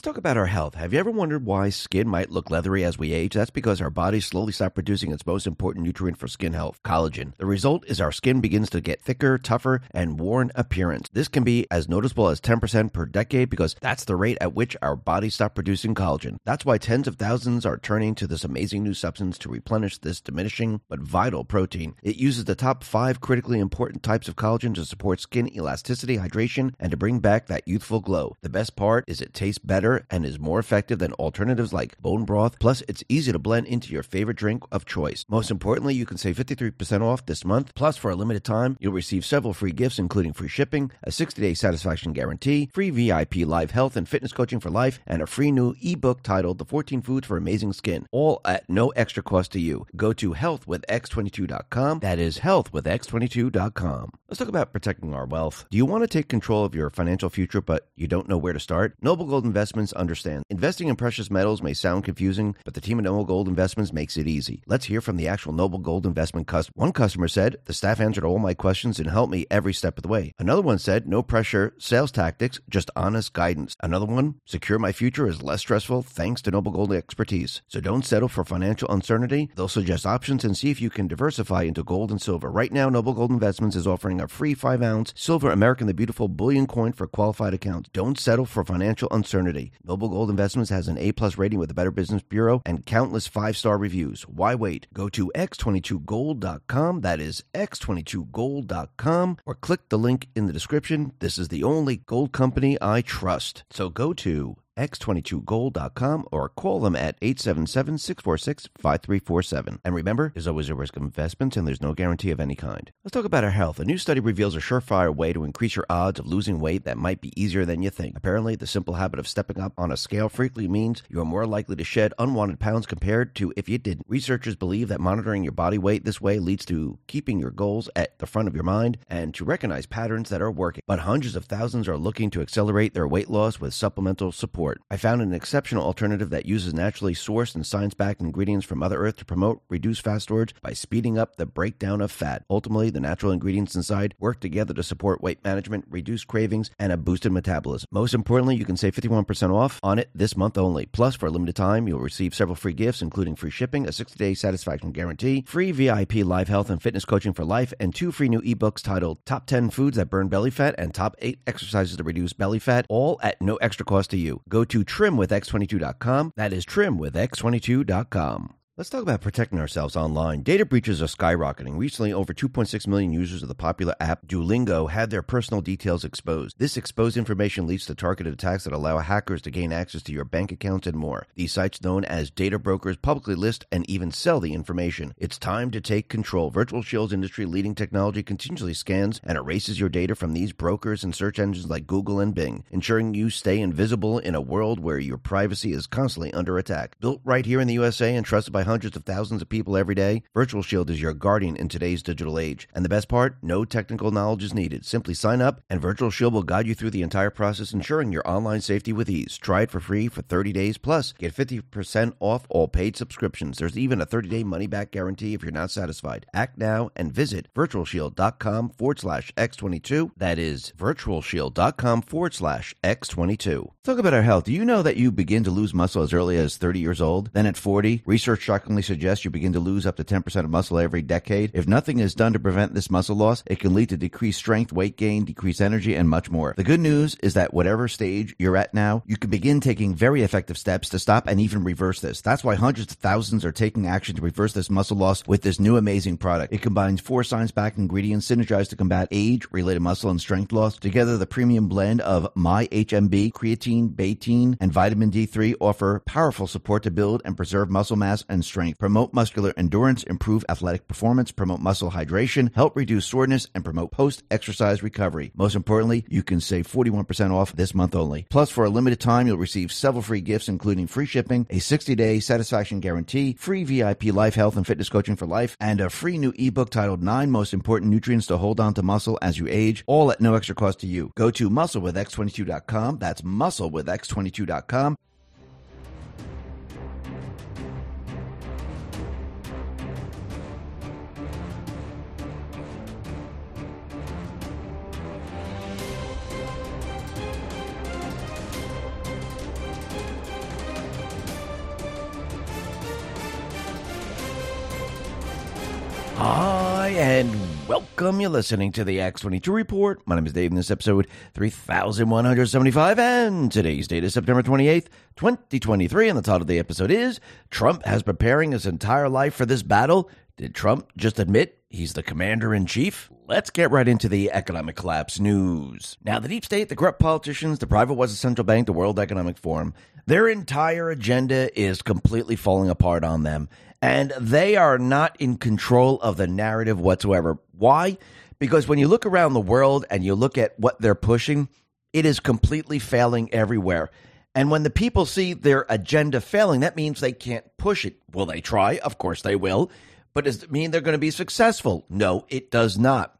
Let's talk about our health. Have you ever wondered why skin might look leathery as we age? That's because our bodies slowly stop producing its most important nutrient for skin health, collagen. The result is our skin begins to get thicker, tougher, and worn appearance. This can be as noticeable as 10% per decade because that's the rate at which our bodies stop producing collagen. That's why tens of thousands are turning to this amazing new substance to replenish this diminishing but vital protein. It uses the top five critically important types of collagen to support skin elasticity, hydration, and to bring back that youthful glow. The best part is it tastes better and is more effective than alternatives like bone broth. Plus, it's easy to blend into your favorite drink of choice. Most importantly, you can save 53% off this month. Plus, for a limited time, you'll receive several free gifts, including free shipping, a 60 day satisfaction guarantee, free VIP live health and fitness coaching for life, and a free new ebook titled The 14 Foods for Amazing Skin, all at no extra cost to you. Go to healthwithx22.com. That is healthwithx22.com. Let's talk about protecting our wealth. Do you want to take control of your financial future, but you don't know where to start? Noble Gold Investments understand. Investing in precious metals may sound confusing, but the team at Noble Gold Investments makes it easy. Let's hear from the actual Noble Gold Investment customer. One customer said, The staff answered all my questions and helped me every step of the way. Another one said, No pressure, sales tactics, just honest guidance. Another one, Secure my future is less stressful thanks to Noble Gold expertise. So don't settle for financial uncertainty. They'll suggest options and see if you can diversify into gold and silver. Right now, Noble Gold Investments is offering a free 5 ounce silver American the Beautiful bullion coin for qualified accounts. Don't settle for financial uncertainty. Noble Gold Investments has an A plus rating with the Better Business Bureau and countless five star reviews. Why wait? Go to x22gold.com. That is x22gold.com or click the link in the description. This is the only gold company I trust. So go to x22gold.com or call them at 877-646-5347. And remember, there's always a risk of investments and there's no guarantee of any kind. Let's talk about our health. A new study reveals a surefire way to increase your odds of losing weight that might be easier than you think. Apparently, the simple habit of stepping up on a scale frequently means you are more likely to shed unwanted pounds compared to if you didn't. Researchers believe that monitoring your body weight this way leads to keeping your goals at the front of your mind and to recognize patterns that are working. But hundreds of thousands are looking to accelerate their weight loss with supplemental support. I found an exceptional alternative that uses naturally sourced and science backed ingredients from Mother Earth to promote reduced fat storage by speeding up the breakdown of fat. Ultimately, the natural ingredients inside work together to support weight management, reduce cravings, and a boosted metabolism. Most importantly, you can save 51% off on it this month only. Plus, for a limited time, you'll receive several free gifts, including free shipping, a 60 day satisfaction guarantee, free VIP live health and fitness coaching for life, and two free new ebooks titled Top 10 Foods That Burn Belly Fat and Top 8 Exercises to Reduce Belly Fat, all at no extra cost to you. Go to trimwithx22.com. That is trimwithx22.com. Let's talk about protecting ourselves online. Data breaches are skyrocketing. Recently, over 2.6 million users of the popular app Duolingo had their personal details exposed. This exposed information leads to targeted attacks that allow hackers to gain access to your bank accounts and more. These sites, known as data brokers, publicly list and even sell the information. It's time to take control. Virtual Shield's industry leading technology continually scans and erases your data from these brokers and search engines like Google and Bing, ensuring you stay invisible in a world where your privacy is constantly under attack. Built right here in the USA and trusted by hundreds of thousands of people every day, Virtual Shield is your guardian in today's digital age. And the best part, no technical knowledge is needed. Simply sign up, and Virtual Shield will guide you through the entire process, ensuring your online safety with ease. Try it for free for 30 days, plus get 50% off all paid subscriptions. There's even a 30-day money-back guarantee if you're not satisfied. Act now and visit virtualshield.com forward slash x22. That is virtualshield.com forward slash x22. Talk about our health. Do you know that you begin to lose muscle as early as 30 years old? Then at 40, research shockingly suggests you begin to lose up to 10% of muscle every decade. If nothing is done to prevent this muscle loss, it can lead to decreased strength, weight gain, decreased energy, and much more. The good news is that whatever stage you're at now, you can begin taking very effective steps to stop and even reverse this. That's why hundreds of thousands are taking action to reverse this muscle loss with this new amazing product. It combines four science backed ingredients synergized to combat age related muscle and strength loss. Together, the premium blend of My HMB, creatine, betaine, and vitamin D3 offer powerful support to build and preserve muscle mass and strength, promote muscular endurance, improve athletic performance, promote muscle hydration, help reduce soreness, and promote post exercise recovery. Most importantly, you can save 41% off this month only. Plus, for a limited time, you'll receive several free gifts, including free shipping, a 60 day satisfaction guarantee, free VIP life health and fitness coaching for life, and a free new ebook titled Nine Most Important Nutrients to Hold On to Muscle as You Age, all at no extra cost to you. Go to musclewithx22.com. That's musclewithx22.com. Hi, and welcome. You're listening to the X22 Report. My name is Dave, and this episode 3175, and today's date is September 28th, 2023, and the title of the episode is Trump has preparing his entire life for this battle. Did Trump just admit he's the commander in chief? Let's get right into the economic collapse news. Now, the deep state, the corrupt politicians, the private was a central bank, the World Economic Forum, their entire agenda is completely falling apart on them and they are not in control of the narrative whatsoever. Why? Because when you look around the world and you look at what they're pushing, it is completely failing everywhere. And when the people see their agenda failing, that means they can't push it. Will they try? Of course they will. But does it mean they're going to be successful? No, it does not.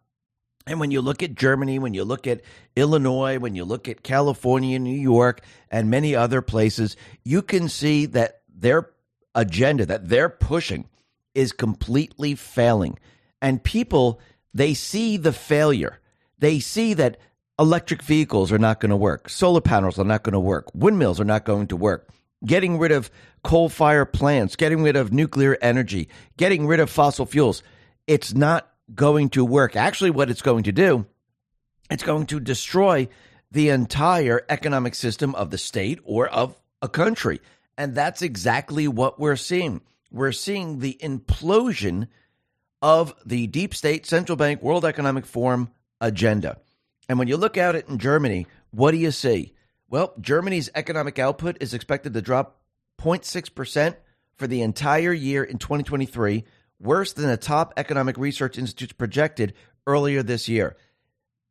And when you look at Germany, when you look at Illinois, when you look at California, New York, and many other places, you can see that their agenda that they're pushing is completely failing. And people, they see the failure. They see that electric vehicles are not going to work, solar panels are not going to work, windmills are not going to work. Getting rid of coal fire plants, getting rid of nuclear energy, getting rid of fossil fuels, it's not going to work. Actually, what it's going to do, it's going to destroy the entire economic system of the state or of a country. And that's exactly what we're seeing. We're seeing the implosion of the deep state central bank World Economic Forum agenda. And when you look at it in Germany, what do you see? Well, Germany's economic output is expected to drop 0.6% for the entire year in 2023, worse than the top economic research institutes projected earlier this year.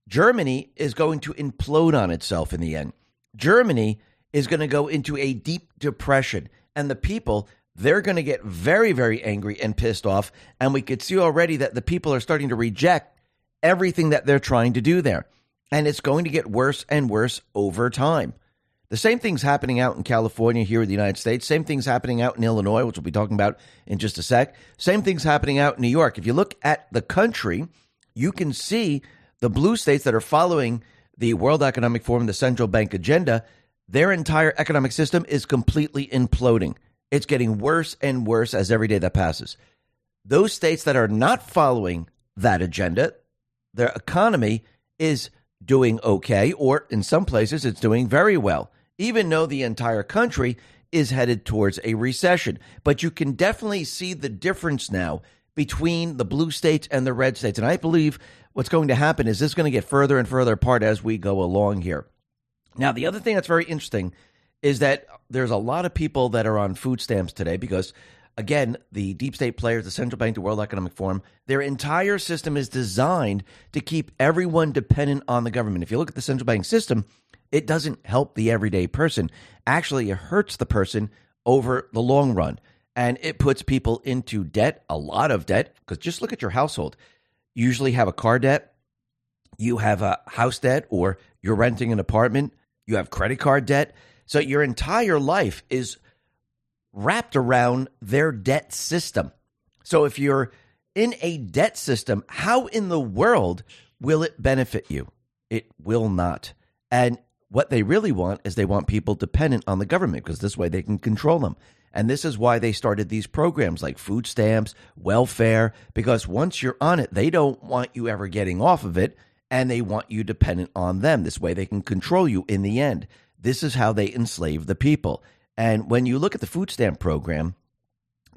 Germany is going to implode on itself in the end. Germany is going to go into a deep depression. And the people, they're going to get very, very angry and pissed off. And we could see already that the people are starting to reject everything that they're trying to do there. And it's going to get worse and worse over time. The same thing's happening out in California here in the United States. Same thing's happening out in Illinois, which we'll be talking about in just a sec. Same thing's happening out in New York. If you look at the country, you can see the blue states that are following the World Economic Forum, the central bank agenda, their entire economic system is completely imploding. It's getting worse and worse as every day that passes. Those states that are not following that agenda, their economy is doing okay, or in some places, it's doing very well, even though the entire country is headed towards a recession. But you can definitely see the difference now between the blue states and the red states. And I believe what's going to happen is this is going to get further and further apart as we go along here. Now, the other thing that's very interesting is that there's a lot of people that are on food stamps today because, again, the deep state players, the central bank, the World Economic Forum, their entire system is designed to keep everyone dependent on the government. If you look at the central bank system, it doesn't help the everyday person. Actually, it hurts the person over the long run. And it puts people into debt, a lot of debt, because just look at your household. You usually have a car debt, you have a house debt, or you're renting an apartment you have credit card debt. So your entire life is wrapped around their debt system. So if you're in a debt system, how in the world will it benefit you? It will not. And what they really want is they want people dependent on the government because this way they can control them. And this is why they started these programs like food stamps, welfare, because once you're on it, they don't want you ever getting off of it and they want you dependent on them. This way they can control you in the end. This is how they enslave the people. And when you look at the food stamp program,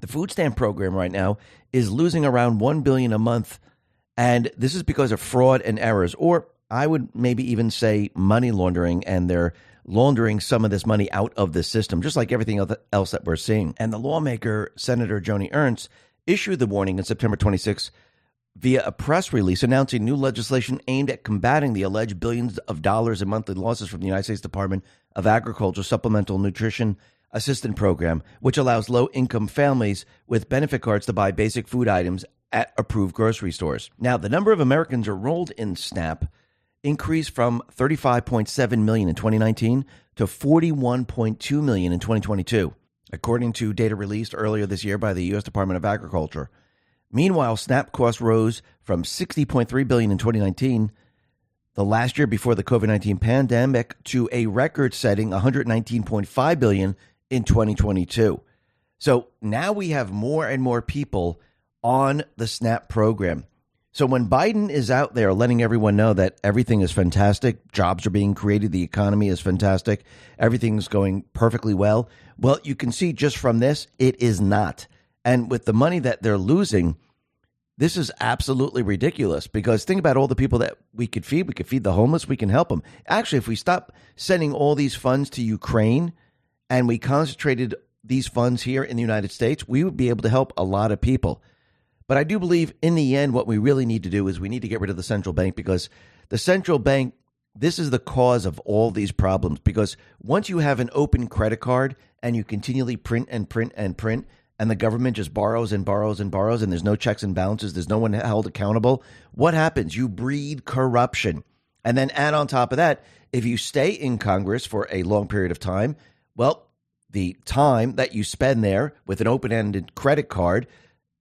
the food stamp program right now is losing around 1 billion a month and this is because of fraud and errors or I would maybe even say money laundering and they're laundering some of this money out of the system just like everything else that we're seeing. And the lawmaker Senator Joni Ernst issued the warning on September 26 via a press release announcing new legislation aimed at combating the alleged billions of dollars in monthly losses from the United States Department of Agriculture Supplemental Nutrition Assistance Program, which allows low income families with benefit cards to buy basic food items at approved grocery stores. Now, the number of Americans enrolled in SNAP increased from 35.7 million in 2019 to 41.2 million in 2022, according to data released earlier this year by the U.S. Department of Agriculture. Meanwhile, SNAP costs rose from 60.3 billion in 2019, the last year before the COVID-19 pandemic, to a record-setting 119.5 billion in 2022. So now we have more and more people on the SNAP program. So when Biden is out there letting everyone know that everything is fantastic, jobs are being created, the economy is fantastic, everything's going perfectly well, well, you can see just from this, it is not. And with the money that they're losing, this is absolutely ridiculous because think about all the people that we could feed. We could feed the homeless. We can help them. Actually, if we stop sending all these funds to Ukraine and we concentrated these funds here in the United States, we would be able to help a lot of people. But I do believe in the end, what we really need to do is we need to get rid of the central bank because the central bank, this is the cause of all these problems. Because once you have an open credit card and you continually print and print and print, and the government just borrows and borrows and borrows, and there's no checks and balances, there's no one held accountable, what happens? You breed corruption. And then add on top of that, if you stay in Congress for a long period of time, well, the time that you spend there with an open ended credit card,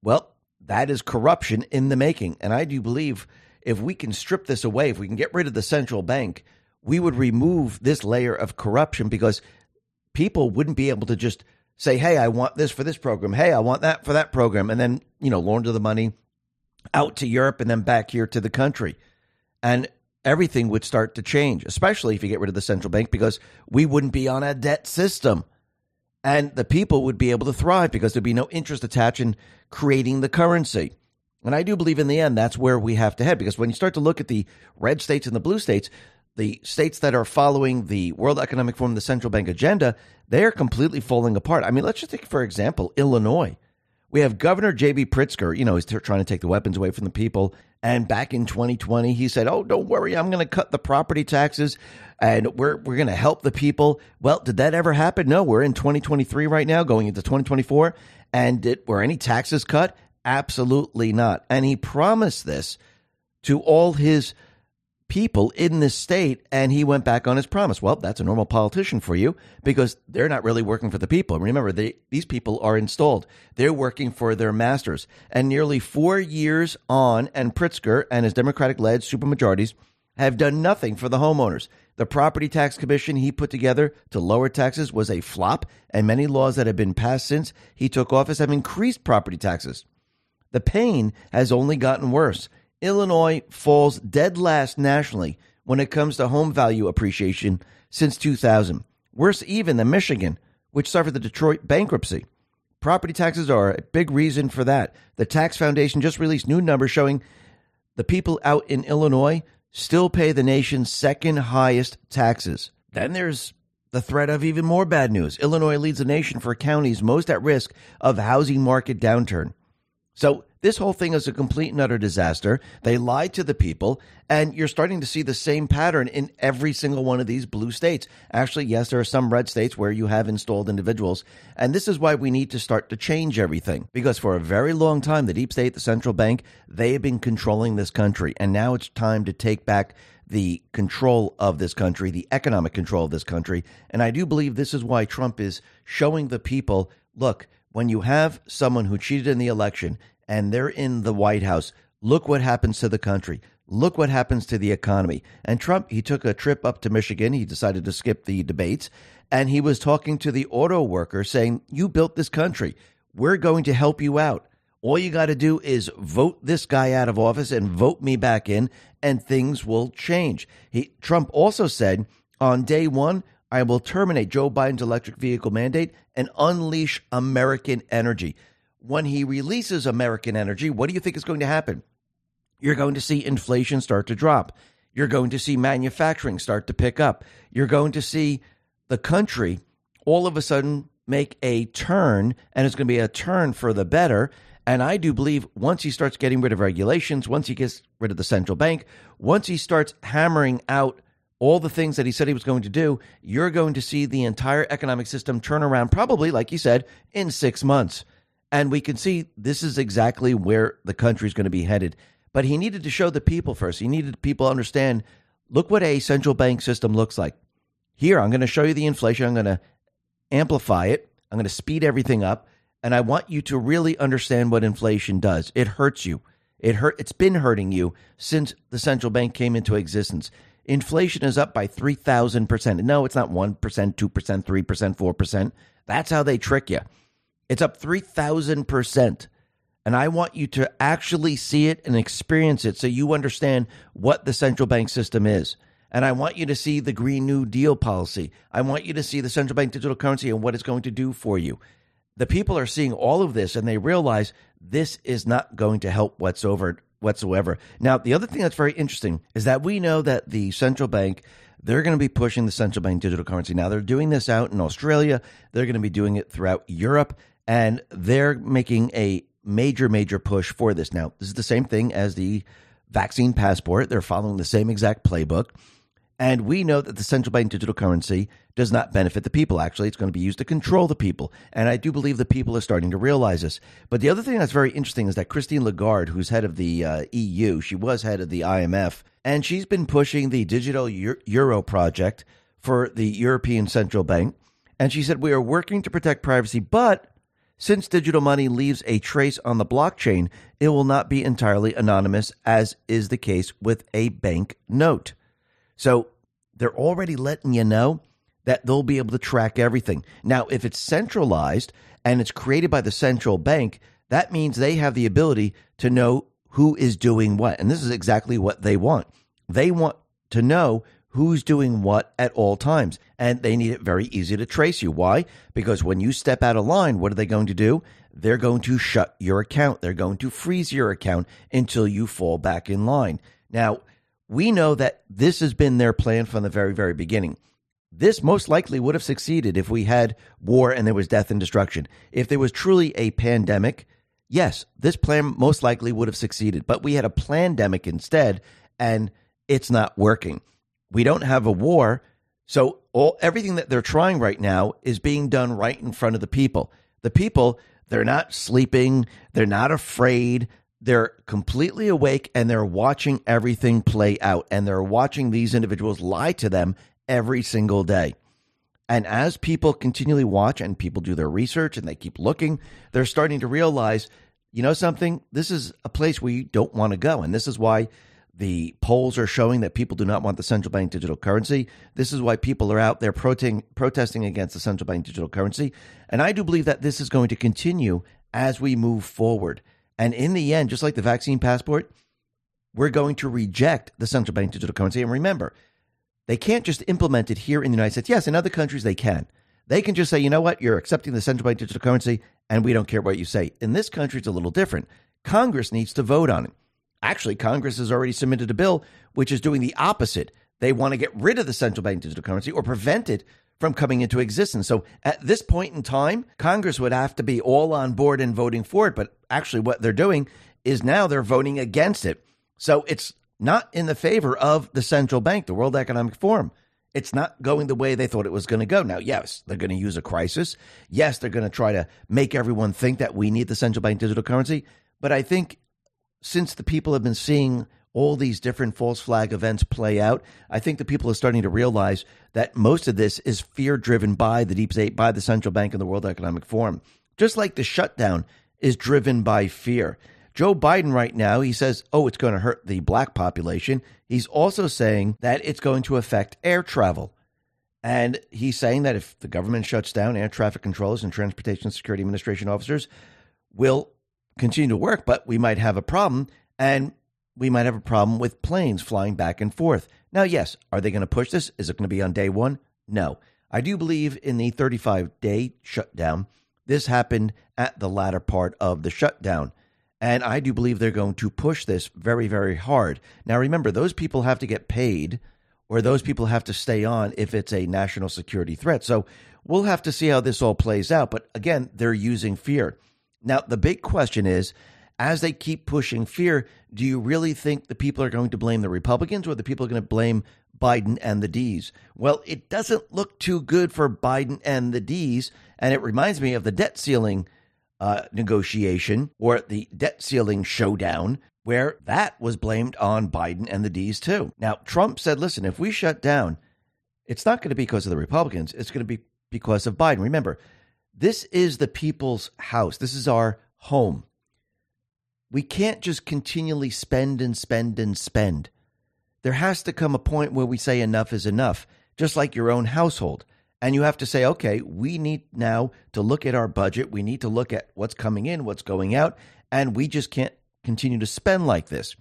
well, that is corruption in the making. And I do believe if we can strip this away, if we can get rid of the central bank, we would remove this layer of corruption because people wouldn't be able to just say, hey, I want this for this program. Hey, I want that for that program. And then, you know, launder the money out to Europe and then back here to the country. And everything would start to change, especially if you get rid of the central bank, because we wouldn't be on a debt system. And the people would be able to thrive because there'd be no interest attached in creating the currency. And I do believe in the end that's where we have to head because when you start to look at the red states and the blue states, the states that are following the World Economic Forum, the central bank agenda, they are completely falling apart. I mean, let's just take, for example, Illinois. We have Governor J.B. Pritzker, you know, he's trying to take the weapons away from the people. And back in 2020, he said, Oh, don't worry, I'm going to cut the property taxes and we're, we're going to help the people. Well, did that ever happen? No, we're in 2023 right now, going into 2024. And did, were any taxes cut? Absolutely not. And he promised this to all his people in this state and he went back on his promise. Well, that's a normal politician for you because they're not really working for the people. Remember, they, these people are installed. They're working for their masters. And nearly four years on, and Pritzker and his Democratic led supermajorities have done nothing for the homeowners. The property tax commission he put together to lower taxes was a flop, and many laws that have been passed since he took office have increased property taxes. The pain has only gotten worse. Illinois falls dead last nationally when it comes to home value appreciation since 2000, worse even than Michigan, which suffered the Detroit bankruptcy. Property taxes are a big reason for that. The Tax Foundation just released new numbers showing the people out in Illinois still pay the nation's second highest taxes. Then there's the threat of even more bad news. Illinois leads the nation for counties most at risk of housing market downturn. So this whole thing is a complete and utter disaster. They lied to the people, and you're starting to see the same pattern in every single one of these blue states. Actually, yes, there are some red states where you have installed individuals, and this is why we need to start to change everything. Because for a very long time, the deep state, the central bank, they have been controlling this country, and now it's time to take back the control of this country, the economic control of this country. And I do believe this is why Trump is showing the people look, when you have someone who cheated in the election and they're in the White House, look what happens to the country. look what happens to the economy. And Trump, he took a trip up to Michigan. He decided to skip the debates. And he was talking to the auto worker saying, You built this country. We're going to help you out. All you got to do is vote this guy out of office and vote me back in, and things will change. He, Trump also said on day one, I will terminate Joe Biden's electric vehicle mandate and unleash American energy. When he releases American energy, what do you think is going to happen? You're going to see inflation start to drop. You're going to see manufacturing start to pick up. You're going to see the country all of a sudden make a turn, and it's going to be a turn for the better. And I do believe once he starts getting rid of regulations, once he gets rid of the central bank, once he starts hammering out all the things that he said he was going to do, you're going to see the entire economic system turn around, probably, like you said, in six months. And we can see this is exactly where the country is going to be headed. But he needed to show the people first. He needed people to understand look what a central bank system looks like. Here, I'm going to show you the inflation. I'm going to amplify it. I'm going to speed everything up. And I want you to really understand what inflation does. It hurts you. It hurt it's been hurting you since the central bank came into existence. Inflation is up by 3,000%. No, it's not 1%, 2%, 3%, 4%. That's how they trick you. It's up 3,000%. And I want you to actually see it and experience it so you understand what the central bank system is. And I want you to see the Green New Deal policy. I want you to see the central bank digital currency and what it's going to do for you. The people are seeing all of this and they realize this is not going to help whatsoever whatsoever. Now, the other thing that's very interesting is that we know that the central bank they're going to be pushing the central bank digital currency. Now, they're doing this out in Australia. They're going to be doing it throughout Europe, and they're making a major, major push for this. Now, this is the same thing as the vaccine passport. They're following the same exact playbook. And we know that the central bank digital currency does not benefit the people. Actually, it's going to be used to control the people. And I do believe the people are starting to realize this. But the other thing that's very interesting is that Christine Lagarde, who's head of the uh, EU, she was head of the IMF, and she's been pushing the digital euro project for the European Central Bank. And she said, We are working to protect privacy, but since digital money leaves a trace on the blockchain, it will not be entirely anonymous, as is the case with a bank note. So they're already letting you know that they'll be able to track everything. Now, if it's centralized and it's created by the central bank, that means they have the ability to know who is doing what. And this is exactly what they want. They want to know who's doing what at all times. And they need it very easy to trace you. Why? Because when you step out of line, what are they going to do? They're going to shut your account. They're going to freeze your account until you fall back in line. Now, we know that this has been their plan from the very, very beginning. This most likely would have succeeded if we had war and there was death and destruction. If there was truly a pandemic, yes, this plan most likely would have succeeded. But we had a pandemic instead, and it's not working. We don't have a war, so all everything that they're trying right now is being done right in front of the people. The people, they're not sleeping, they're not afraid, they're completely awake and they're watching everything play out and they're watching these individuals lie to them every single day. And as people continually watch and people do their research and they keep looking, they're starting to realize, you know something, this is a place where you don't want to go. And this is why the polls are showing that people do not want the central bank digital currency. This is why people are out there protesting, protesting against the central bank digital currency. And I do believe that this is going to continue as we move forward. And in the end, just like the vaccine passport, we're going to reject the central bank digital currency. And remember, they can't just implement it here in the United States. Yes, in other countries they can. They can just say, you know what, you're accepting the central bank digital currency, and we don't care what you say. In this country, it's a little different. Congress needs to vote on it. Actually, Congress has already submitted a bill which is doing the opposite. They want to get rid of the central bank digital currency or prevent it from coming into existence. So at this point in time, Congress would have to be all on board and voting for it. But actually, what they're doing is now they're voting against it. So it's not in the favor of the central bank, the World Economic Forum. It's not going the way they thought it was going to go. Now, yes, they're going to use a crisis. Yes, they're going to try to make everyone think that we need the central bank digital currency. But I think since the people have been seeing all these different false flag events play out, I think the people are starting to realize that most of this is fear driven by the deep state, by the central bank and the World Economic Forum. Just like the shutdown is driven by fear. Joe Biden, right now, he says, oh, it's going to hurt the black population. He's also saying that it's going to affect air travel. And he's saying that if the government shuts down, air traffic controllers and Transportation Security Administration officers will continue to work, but we might have a problem. And we might have a problem with planes flying back and forth. Now, yes, are they going to push this? Is it going to be on day one? No. I do believe in the 35 day shutdown. This happened at the latter part of the shutdown. And I do believe they're going to push this very, very hard. Now, remember, those people have to get paid or those people have to stay on if it's a national security threat. So we'll have to see how this all plays out. But again, they're using fear. Now, the big question is as they keep pushing fear, do you really think the people are going to blame the Republicans or the people are going to blame Biden and the D's? Well, it doesn't look too good for Biden and the D's. And it reminds me of the debt ceiling uh, negotiation or the debt ceiling showdown, where that was blamed on Biden and the D's too. Now, Trump said, listen, if we shut down, it's not going to be because of the Republicans, it's going to be because of Biden. Remember, this is the people's house, this is our home. We can't just continually spend and spend and spend. There has to come a point where we say enough is enough, just like your own household. And you have to say, okay, we need now to look at our budget. We need to look at what's coming in, what's going out, and we just can't continue to spend like this.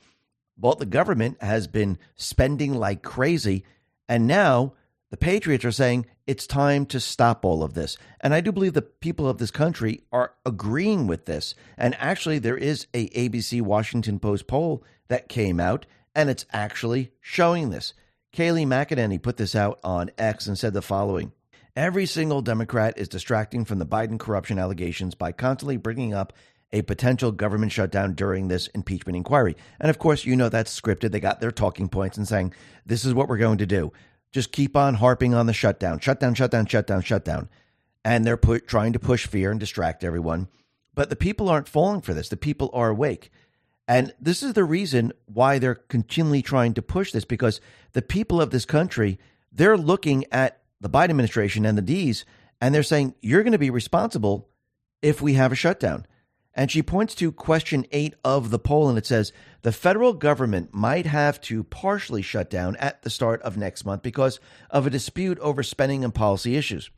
Well, the government has been spending like crazy. And now the Patriots are saying it's time to stop all of this. And I do believe the people of this country are agreeing with this. And actually, there is a ABC Washington Post poll that came out, and it's actually showing this. Kayleigh McEnany put this out on X and said the following Every single Democrat is distracting from the Biden corruption allegations by constantly bringing up a potential government shutdown during this impeachment inquiry. And of course, you know that's scripted. They got their talking points and saying, this is what we're going to do just keep on harping on the shutdown, shutdown, shutdown, shutdown, shutdown. And they're put, trying to push fear and distract everyone. But the people aren't falling for this. The people are awake. And this is the reason why they're continually trying to push this because the people of this country, they're looking at the Biden administration and the D's and they're saying, you're going to be responsible if we have a shutdown. And she points to question eight of the poll, and it says the federal government might have to partially shut down at the start of next month because of a dispute over spending and policy issues.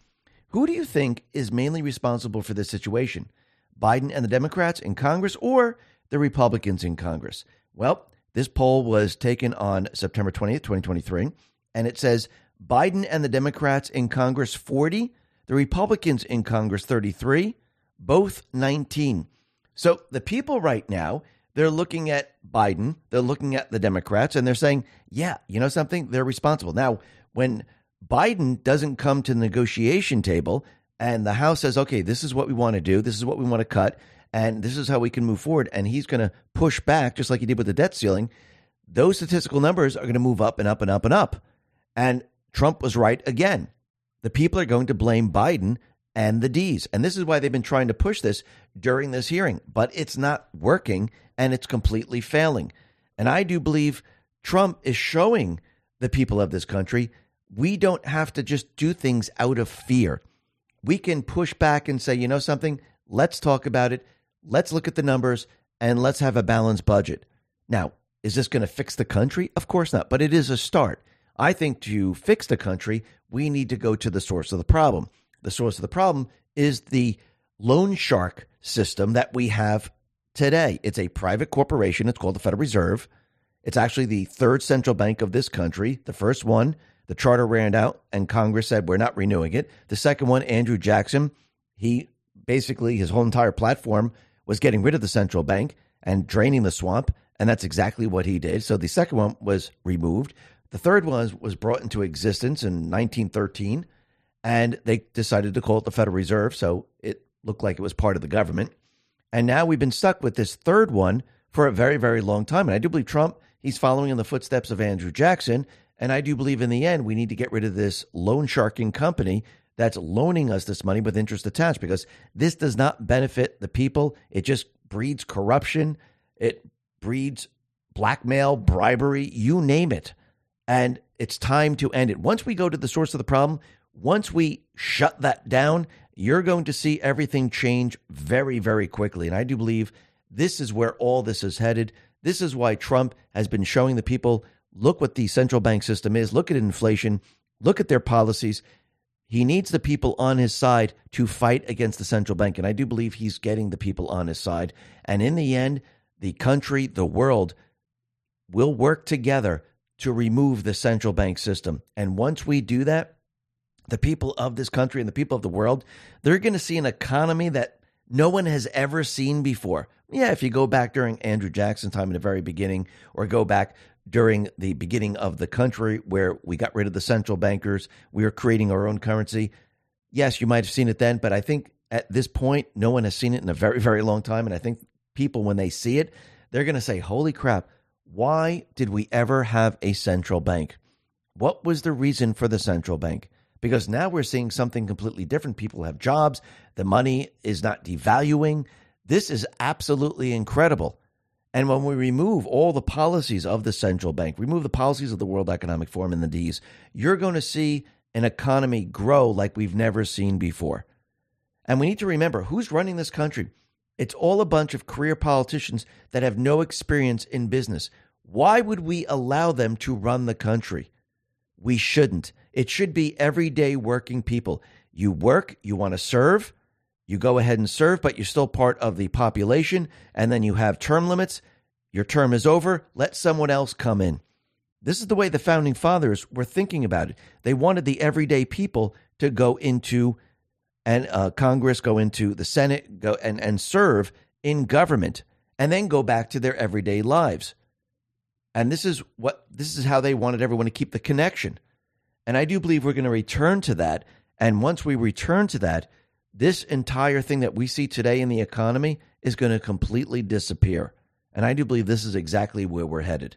Who do you think is mainly responsible for this situation? Biden and the Democrats in Congress or the Republicans in Congress? Well, this poll was taken on September 20th, 2023, and it says Biden and the Democrats in Congress 40, the Republicans in Congress 33, both 19. So the people right now, they're looking at Biden, they're looking at the Democrats, and they're saying, yeah, you know something? They're responsible. Now, when Biden doesn't come to the negotiation table and the House says, okay, this is what we want to do, this is what we want to cut, and this is how we can move forward, and he's going to push back just like he did with the debt ceiling, those statistical numbers are going to move up and up and up and up. And Trump was right again. The people are going to blame Biden and the D's. And this is why they've been trying to push this during this hearing, but it's not working and it's completely failing. And I do believe Trump is showing the people of this country we don't have to just do things out of fear. We can push back and say, you know something, let's talk about it, let's look at the numbers, and let's have a balanced budget. Now, is this going to fix the country? Of course not, but it is a start. I think to fix the country, we need to go to the source of the problem. The source of the problem is the loan shark system that we have today. It's a private corporation. It's called the Federal Reserve. It's actually the third central bank of this country. The first one, the charter ran out and Congress said we're not renewing it. The second one, Andrew Jackson, he basically his whole entire platform was getting rid of the central bank and draining the swamp, and that's exactly what he did. So the second one was removed. The third one was brought into existence in 1913 and they decided to call it the Federal Reserve. So it looked like it was part of the government. And now we've been stuck with this third one for a very, very long time. And I do believe Trump, he's following in the footsteps of Andrew Jackson. And I do believe in the end, we need to get rid of this loan sharking company that's loaning us this money with interest attached because this does not benefit the people. It just breeds corruption, it breeds blackmail, bribery, you name it. And it's time to end it. Once we go to the source of the problem, once we shut that down, you're going to see everything change very, very quickly. And I do believe This is where all this is headed. This is why Trump has been showing the people look what the central bank system is, look at inflation, look at their policies. He needs the people on his side to fight against the central bank. And I do believe he's getting the people on his side. And in the end, the country, the world will work together to remove the central bank system. And once we do that, the people of this country and the people of the world, they're going to see an economy that no one has ever seen before. Yeah, if you go back during Andrew Jackson's time in the very beginning, or go back during the beginning of the country where we got rid of the central bankers, we were creating our own currency. Yes, you might have seen it then, but I think at this point, no one has seen it in a very, very long time. And I think people, when they see it, they're going to say, holy crap, why did we ever have a central bank? What was the reason for the central bank? Because now we're seeing something completely different. People have jobs, the money is not devaluing. This is absolutely incredible. And when we remove all the policies of the central bank, remove the policies of the World Economic Forum and the D's, you're going to see an economy grow like we've never seen before. And we need to remember who's running this country. It's all a bunch of career politicians that have no experience in business. Why would we allow them to run the country? We shouldn't. It should be everyday working people. You work, you want to serve, you go ahead and serve, but you're still part of the population, and then you have term limits. Your term is over, let someone else come in. This is the way the founding fathers were thinking about it. They wanted the everyday people to go into and uh, Congress, go into the Senate, go and, and serve in government, and then go back to their everyday lives. And this is what this is how they wanted everyone to keep the connection. And I do believe we're going to return to that. And once we return to that, this entire thing that we see today in the economy is going to completely disappear. And I do believe this is exactly where we're headed.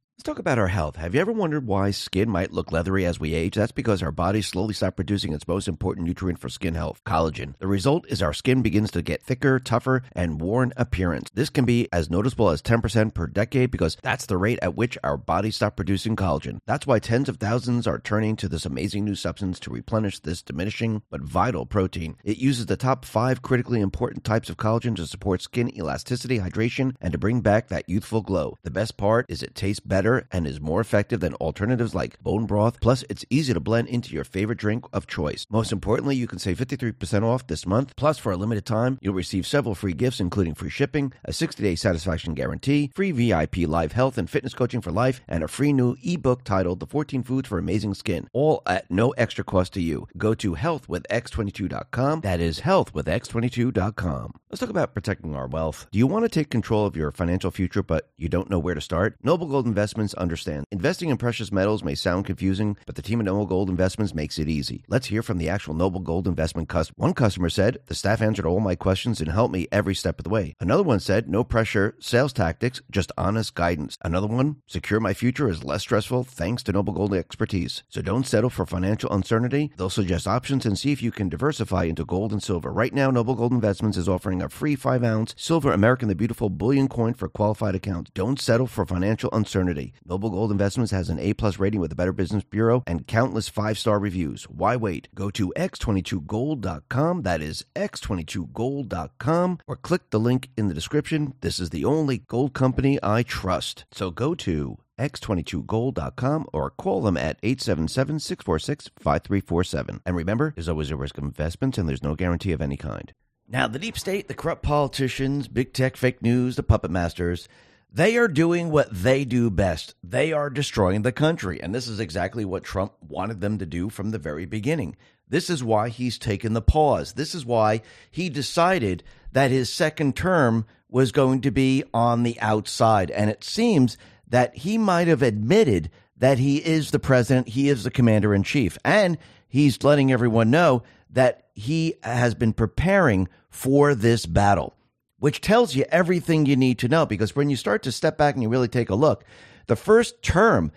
Let's talk about our health. Have you ever wondered why skin might look leathery as we age? That's because our bodies slowly stop producing its most important nutrient for skin health, collagen. The result is our skin begins to get thicker, tougher, and worn appearance. This can be as noticeable as 10% per decade because that's the rate at which our bodies stop producing collagen. That's why tens of thousands are turning to this amazing new substance to replenish this diminishing but vital protein. It uses the top five critically important types of collagen to support skin elasticity, hydration, and to bring back that youthful glow. The best part is it tastes better better and is more effective than alternatives like bone broth. Plus, it's easy to blend into your favorite drink of choice. Most importantly, you can save 53% off this month. Plus, for a limited time, you'll receive several free gifts, including free shipping, a 60 day satisfaction guarantee, free VIP live health and fitness coaching for life, and a free new ebook titled The 14 Foods for Amazing Skin, all at no extra cost to you. Go to healthwithx22.com. That is healthwithx22.com. Let's talk about protecting our wealth. Do you want to take control of your financial future, but you don't know where to start? Noble Gold Investment Investments understand. Investing in precious metals may sound confusing, but the team at Noble Gold Investments makes it easy. Let's hear from the actual Noble Gold Investment customer. One customer said, The staff answered all my questions and helped me every step of the way. Another one said, No pressure, sales tactics, just honest guidance. Another one, Secure my future is less stressful thanks to Noble Gold expertise. So don't settle for financial uncertainty. They'll suggest options and see if you can diversify into gold and silver. Right now, Noble Gold Investments is offering a free 5 ounce silver American the Beautiful bullion coin for qualified accounts. Don't settle for financial uncertainty. Today. Noble Gold Investments has an A-plus rating with the Better Business Bureau and countless five-star reviews. Why wait? Go to x22gold.com. That is x22gold.com or click the link in the description. This is the only gold company I trust. So go to x22gold.com or call them at 877-646-5347. And remember, there's always a risk of investments and there's no guarantee of any kind. Now, the deep state, the corrupt politicians, big tech, fake news, the puppet masters, they are doing what they do best. They are destroying the country. And this is exactly what Trump wanted them to do from the very beginning. This is why he's taken the pause. This is why he decided that his second term was going to be on the outside. And it seems that he might have admitted that he is the president, he is the commander in chief. And he's letting everyone know that he has been preparing for this battle, which tells you everything you need to know. Because when you start to step back and you really take a look, the first term,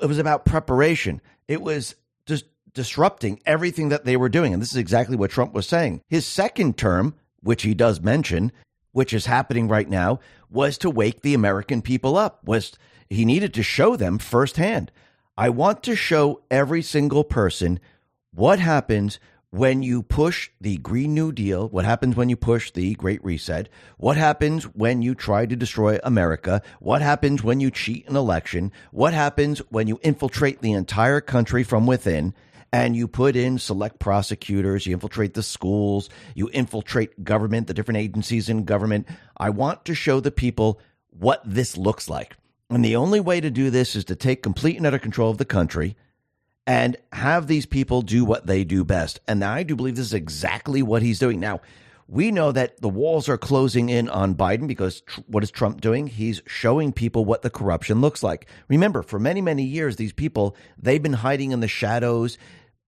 it was about preparation. It was just disrupting everything that they were doing. And this is exactly what Trump was saying. His second term, which he does mention, which is happening right now, was to wake the American people up, was he needed to show them firsthand. I want to show every single person what happens when you push the Green New Deal, what happens when you push the Great Reset, what happens when you try to destroy America, what happens when you cheat an election, what happens when you infiltrate the entire country from within and you put in select prosecutors, you infiltrate the schools, you infiltrate government, the different agencies in government. I want to show the people what this looks like. And the only way to do this is to take complete and utter control of the country and have these people do what they do best. And I do believe this is exactly what he's doing. Now, we know that the walls are closing in on Biden because tr- what is Trump doing? He's showing people what the corruption looks like. Remember, for many, many years, these people, they've been hiding in the shadows.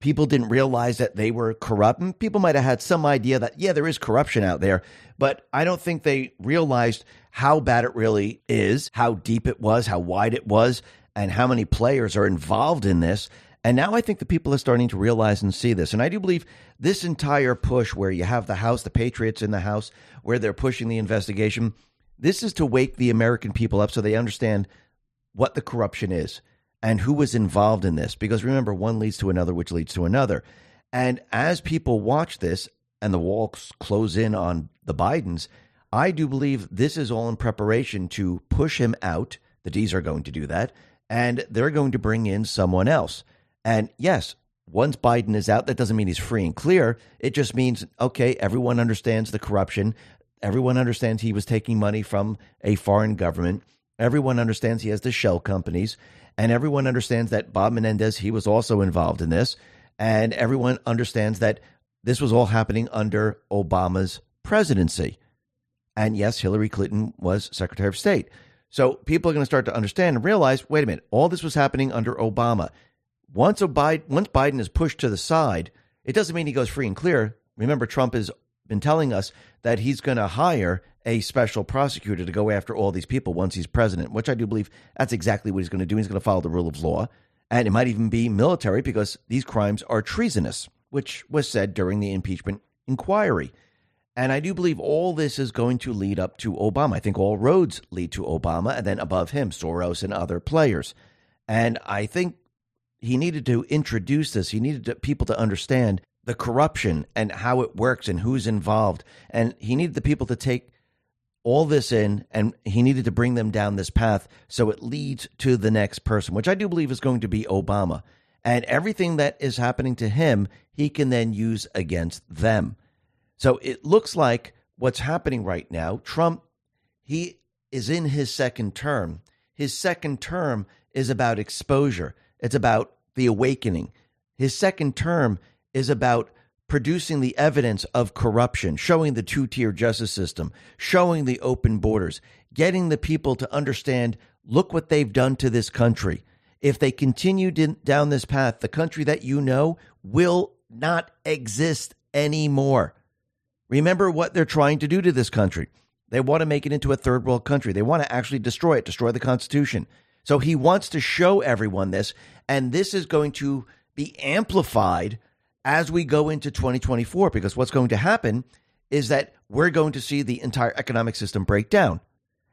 People didn't realize that they were corrupt. And people might have had some idea that, yeah, there is corruption out there, but I don't think they realized how bad it really is, how deep it was, how wide it was, and how many players are involved in this. And now I think the people are starting to realize and see this. And I do believe this entire push where you have the House, the Patriots in the House, where they're pushing the investigation, this is to wake the American people up so they understand what the corruption is and who was involved in this. Because remember, one leads to another, which leads to another. And as people watch this and the walls close in on the Bidens, I do believe this is all in preparation to push him out. The D's are going to do that. And they're going to bring in someone else. And yes, once Biden is out, that doesn't mean he's free and clear. It just means, okay, everyone understands the corruption. Everyone understands he was taking money from a foreign government. Everyone understands he has the shell companies. And everyone understands that Bob Menendez, he was also involved in this. And everyone understands that this was all happening under Obama's presidency. And yes, Hillary Clinton was Secretary of State. So people are going to start to understand and realize wait a minute, all this was happening under Obama. Once, Biden, once Biden is pushed to the side, it doesn't mean he goes free and clear. Remember, Trump has been telling us that he's going to hire a special prosecutor to go after all these people once he's president, which I do believe that's exactly what he's going to do. He's going to follow the rule of law. And it might even be military because these crimes are treasonous, which was said during the impeachment inquiry. And I do believe all this is going to lead up to Obama. I think all roads lead to Obama, and then above him, Soros and other players. And I think he needed to introduce this. He needed to, people to understand the corruption and how it works and who's involved. And he needed the people to take all this in and he needed to bring them down this path so it leads to the next person, which I do believe is going to be Obama. And everything that is happening to him, he can then use against them. So it looks like what's happening right now, Trump, he is in his second term. His second term is about exposure. It's about the awakening. His second term is about producing the evidence of corruption, showing the two tier justice system, showing the open borders, getting the people to understand look what they've done to this country. If they continue down this path, the country that you know will not exist anymore. Remember what they're trying to do to this country. They want to make it into a third world country. They want to actually destroy it, destroy the Constitution. So he wants to show everyone this, and this is going to be amplified as we go into 2024 because what's going to happen is that we're going to see the entire economic system break down.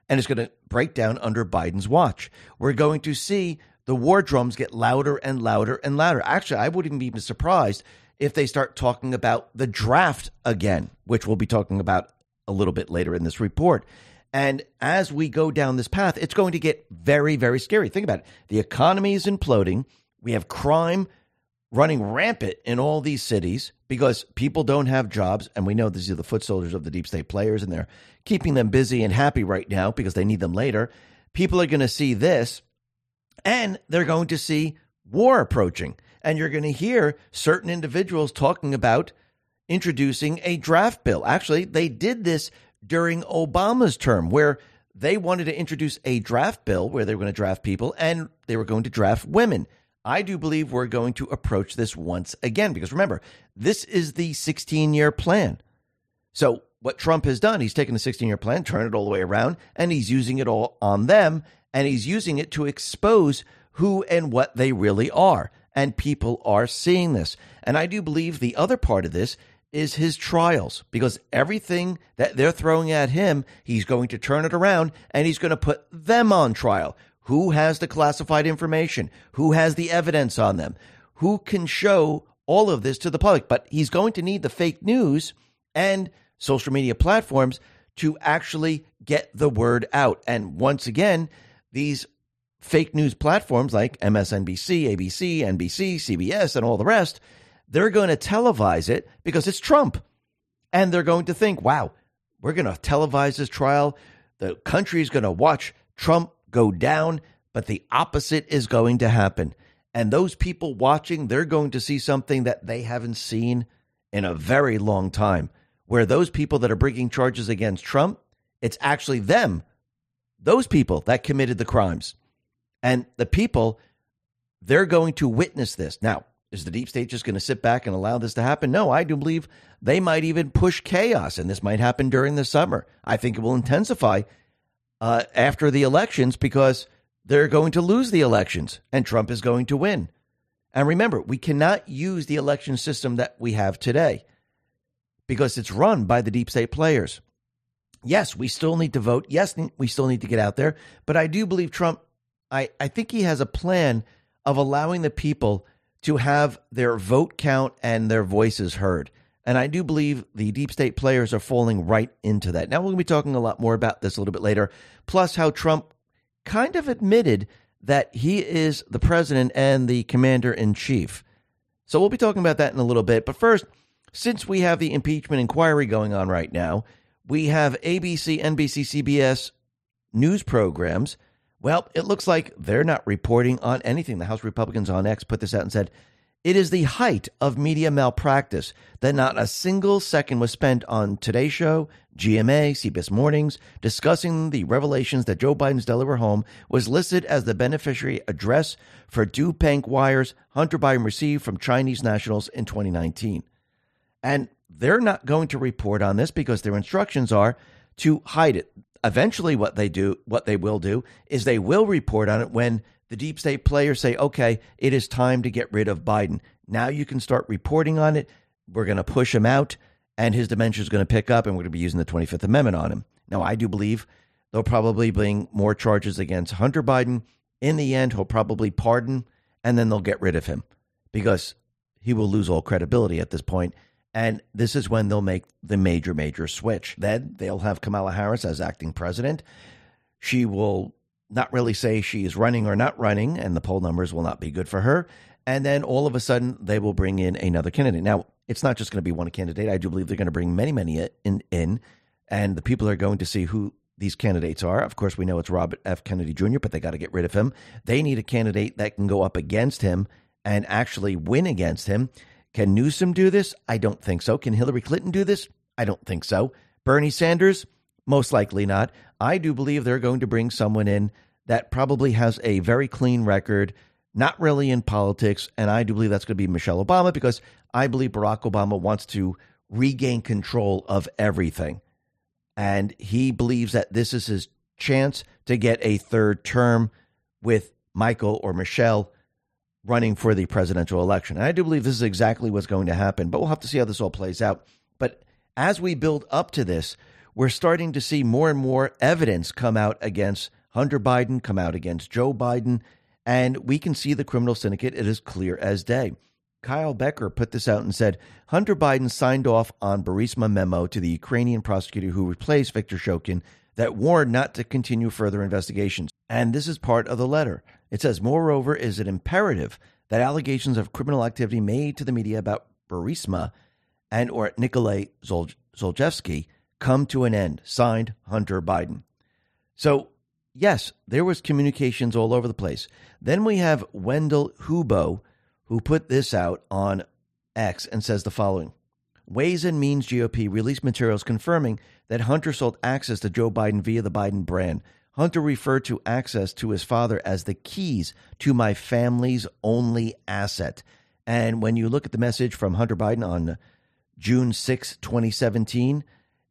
and it's going to break down under Biden's watch. We're going to see the war drums get louder and louder and louder. Actually, I wouldn't even be surprised if they start talking about the draft again, which we'll be talking about a little bit later in this report. And as we go down this path, it's going to get very, very scary. Think about it. The economy is imploding. We have crime running rampant in all these cities because people don't have jobs. And we know these are the foot soldiers of the deep state players, and they're keeping them busy and happy right now because they need them later. People are going to see this and they're going to see war approaching. And you're going to hear certain individuals talking about introducing a draft bill. Actually, they did this during Obama's term, where they wanted to introduce a draft bill where they were going to draft people and they were going to draft women. I do believe we're going to approach this once again because remember, this is the 16 year plan. So, what Trump has done, he's taken the 16 year plan, turned it all the way around, and he's using it all on them. And he's using it to expose who and what they really are. And people are seeing this. And I do believe the other part of this is his trials because everything that they're throwing at him, he's going to turn it around and he's going to put them on trial. Who has the classified information? Who has the evidence on them? Who can show all of this to the public? But he's going to need the fake news and social media platforms to actually get the word out. And once again, these fake news platforms like MSNBC, ABC, NBC, CBS, and all the rest they're going to televise it because it's Trump. And they're going to think, wow, we're going to televise this trial. The country is going to watch Trump go down, but the opposite is going to happen. And those people watching, they're going to see something that they haven't seen in a very long time. Where those people that are bringing charges against Trump, it's actually them, those people that committed the crimes. And the people, they're going to witness this. Now, is the deep state just going to sit back and allow this to happen? No, I do believe they might even push chaos, and this might happen during the summer. I think it will intensify uh, after the elections because they're going to lose the elections and Trump is going to win. And remember, we cannot use the election system that we have today because it's run by the deep state players. Yes, we still need to vote. Yes, we still need to get out there. But I do believe Trump, I, I think he has a plan of allowing the people to have their vote count and their voices heard. And I do believe the deep state players are falling right into that. Now, we're going to be talking a lot more about this a little bit later, plus how Trump kind of admitted that he is the president and the commander in chief. So we'll be talking about that in a little bit. But first, since we have the impeachment inquiry going on right now, we have ABC, NBC, CBS news programs well, it looks like they're not reporting on anything. The House Republicans on X put this out and said, it is the height of media malpractice that not a single second was spent on Today Show, GMA, CBS Mornings, discussing the revelations that Joe Biden's Delaware home was listed as the beneficiary address for due bank wires Hunter Biden received from Chinese nationals in 2019. And they're not going to report on this because their instructions are to hide it eventually what they do what they will do is they will report on it when the deep state players say okay it is time to get rid of biden. Now you can start reporting on it. We're going to push him out and his dementia is going to pick up and we're going to be using the 25th amendment on him. Now i do believe they'll probably bring more charges against hunter biden. In the end he'll probably pardon and then they'll get rid of him because he will lose all credibility at this point and this is when they'll make the major, major switch. Then they'll have Kamala Harris as acting president. She will not really say she is running or not running, and the poll numbers will not be good for her. And then all of a sudden, they will bring in another candidate. Now, it's not just going to be one candidate. I do believe they're going to bring many, many in, in, and the people are going to see who these candidates are. Of course, we know it's Robert F. Kennedy Jr., but they got to get rid of him. They need a candidate that can go up against him and actually win against him. Can Newsom do this? I don't think so. Can Hillary Clinton do this? I don't think so. Bernie Sanders? Most likely not. I do believe they're going to bring someone in that probably has a very clean record, not really in politics. And I do believe that's going to be Michelle Obama because I believe Barack Obama wants to regain control of everything. And he believes that this is his chance to get a third term with Michael or Michelle running for the presidential election. And I do believe this is exactly what's going to happen, but we'll have to see how this all plays out. But as we build up to this, we're starting to see more and more evidence come out against Hunter Biden, come out against Joe Biden, and we can see the criminal syndicate. It is clear as day. Kyle Becker put this out and said Hunter Biden signed off on Burisma memo to the Ukrainian prosecutor who replaced Viktor Shokin that warned not to continue further investigations. And this is part of the letter. It says, moreover, is it imperative that allegations of criminal activity made to the media about Burisma and or Nikolai Zol- Zlochevsky come to an end. Signed, Hunter Biden. So, yes, there was communications all over the place. Then we have Wendell Hubo, who put this out on X and says the following Ways and Means GOP released materials confirming that Hunter sold access to Joe Biden via the Biden brand. Hunter referred to access to his father as the keys to my family's only asset. And when you look at the message from Hunter Biden on June 6, 2017,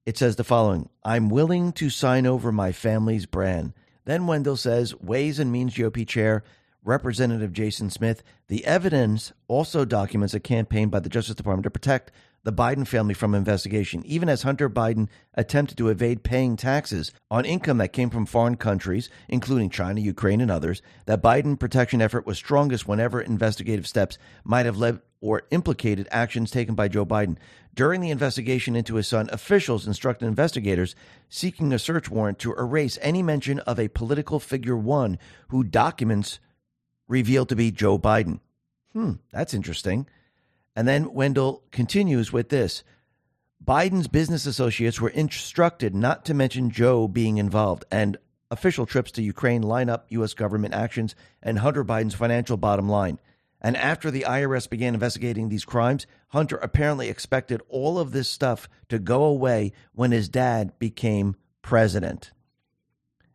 it says the following I'm willing to sign over my family's brand. Then Wendell says Ways and Means GOP Chair Representative Jason Smith, the evidence also documents a campaign by the Justice Department to protect the Biden family from investigation, even as Hunter Biden attempted to evade paying taxes on income that came from foreign countries, including China, Ukraine, and others. That Biden protection effort was strongest whenever investigative steps might have led or implicated actions taken by Joe Biden. During the investigation into his son, officials instructed investigators seeking a search warrant to erase any mention of a political figure one who documents revealed to be Joe Biden. Hmm, that's interesting. And then Wendell continues with this Biden's business associates were instructed not to mention Joe being involved, and official trips to Ukraine line up U.S. government actions and Hunter Biden's financial bottom line. And after the IRS began investigating these crimes, Hunter apparently expected all of this stuff to go away when his dad became president.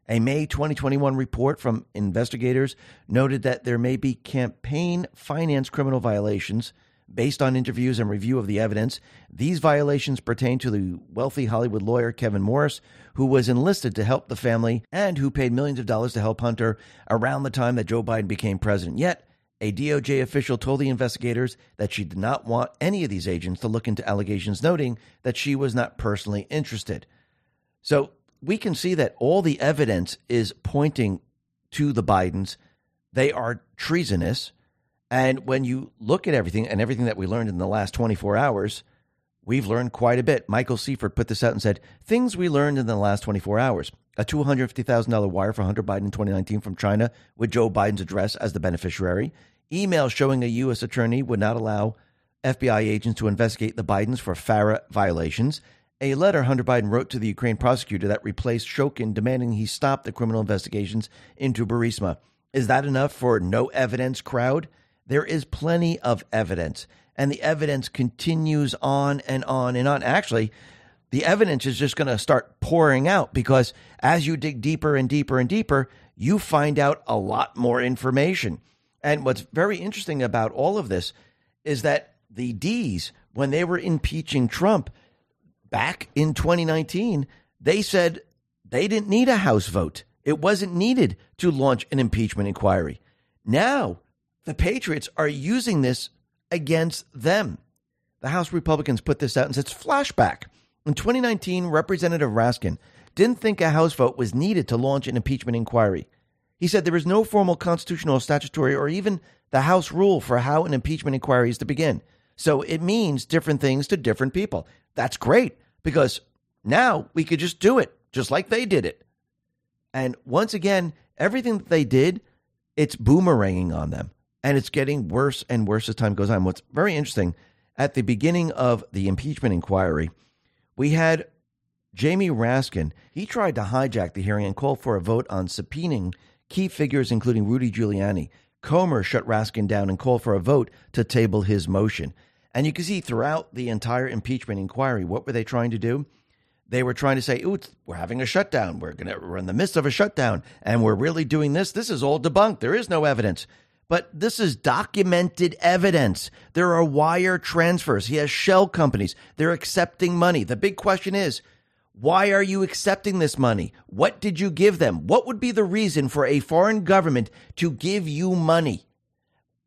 A May 2021 report from investigators noted that there may be campaign finance criminal violations based on interviews and review of the evidence. These violations pertain to the wealthy Hollywood lawyer Kevin Morris, who was enlisted to help the family and who paid millions of dollars to help Hunter around the time that Joe Biden became president. Yet, a DOJ official told the investigators that she did not want any of these agents to look into allegations, noting that she was not personally interested. So, we can see that all the evidence is pointing to the Bidens. They are treasonous. And when you look at everything and everything that we learned in the last 24 hours, we've learned quite a bit. Michael Seifert put this out and said, Things we learned in the last 24 hours. A $250,000 wire for Hunter Biden in 2019 from China with Joe Biden's address as the beneficiary. Email showing a U.S. attorney would not allow FBI agents to investigate the Bidens for FARA violations a letter Hunter Biden wrote to the Ukraine prosecutor that replaced Shokin demanding he stop the criminal investigations into Burisma. Is that enough for no evidence crowd? There is plenty of evidence, and the evidence continues on and on and on. Actually, the evidence is just going to start pouring out because as you dig deeper and deeper and deeper, you find out a lot more information. And what's very interesting about all of this is that the D's, when they were impeaching Trump, back in 2019, they said they didn't need a House vote. It wasn't needed to launch an impeachment inquiry. Now, the Patriots are using this against them. The House Republicans put this out and said it's flashback. In 2019, Representative Raskin didn't think a House vote was needed to launch an impeachment inquiry. He said there is no formal constitutional, statutory, or even the House rule for how an impeachment inquiry is to begin. So it means different things to different people. That's great because now we could just do it just like they did it. And once again, everything that they did, it's boomeranging on them and it's getting worse and worse as time goes on. What's very interesting at the beginning of the impeachment inquiry, we had Jamie Raskin. He tried to hijack the hearing and call for a vote on subpoenaing key figures, including Rudy Giuliani. Comer shut Raskin down and called for a vote to table his motion. And you can see throughout the entire impeachment inquiry, what were they trying to do? They were trying to say, "Ooh, we're having a shutdown. We're going to in the midst of a shutdown, and we're really doing this. This is all debunked. There is no evidence." But this is documented evidence. There are wire transfers. He has shell companies. They're accepting money. The big question is, why are you accepting this money? What did you give them? What would be the reason for a foreign government to give you money?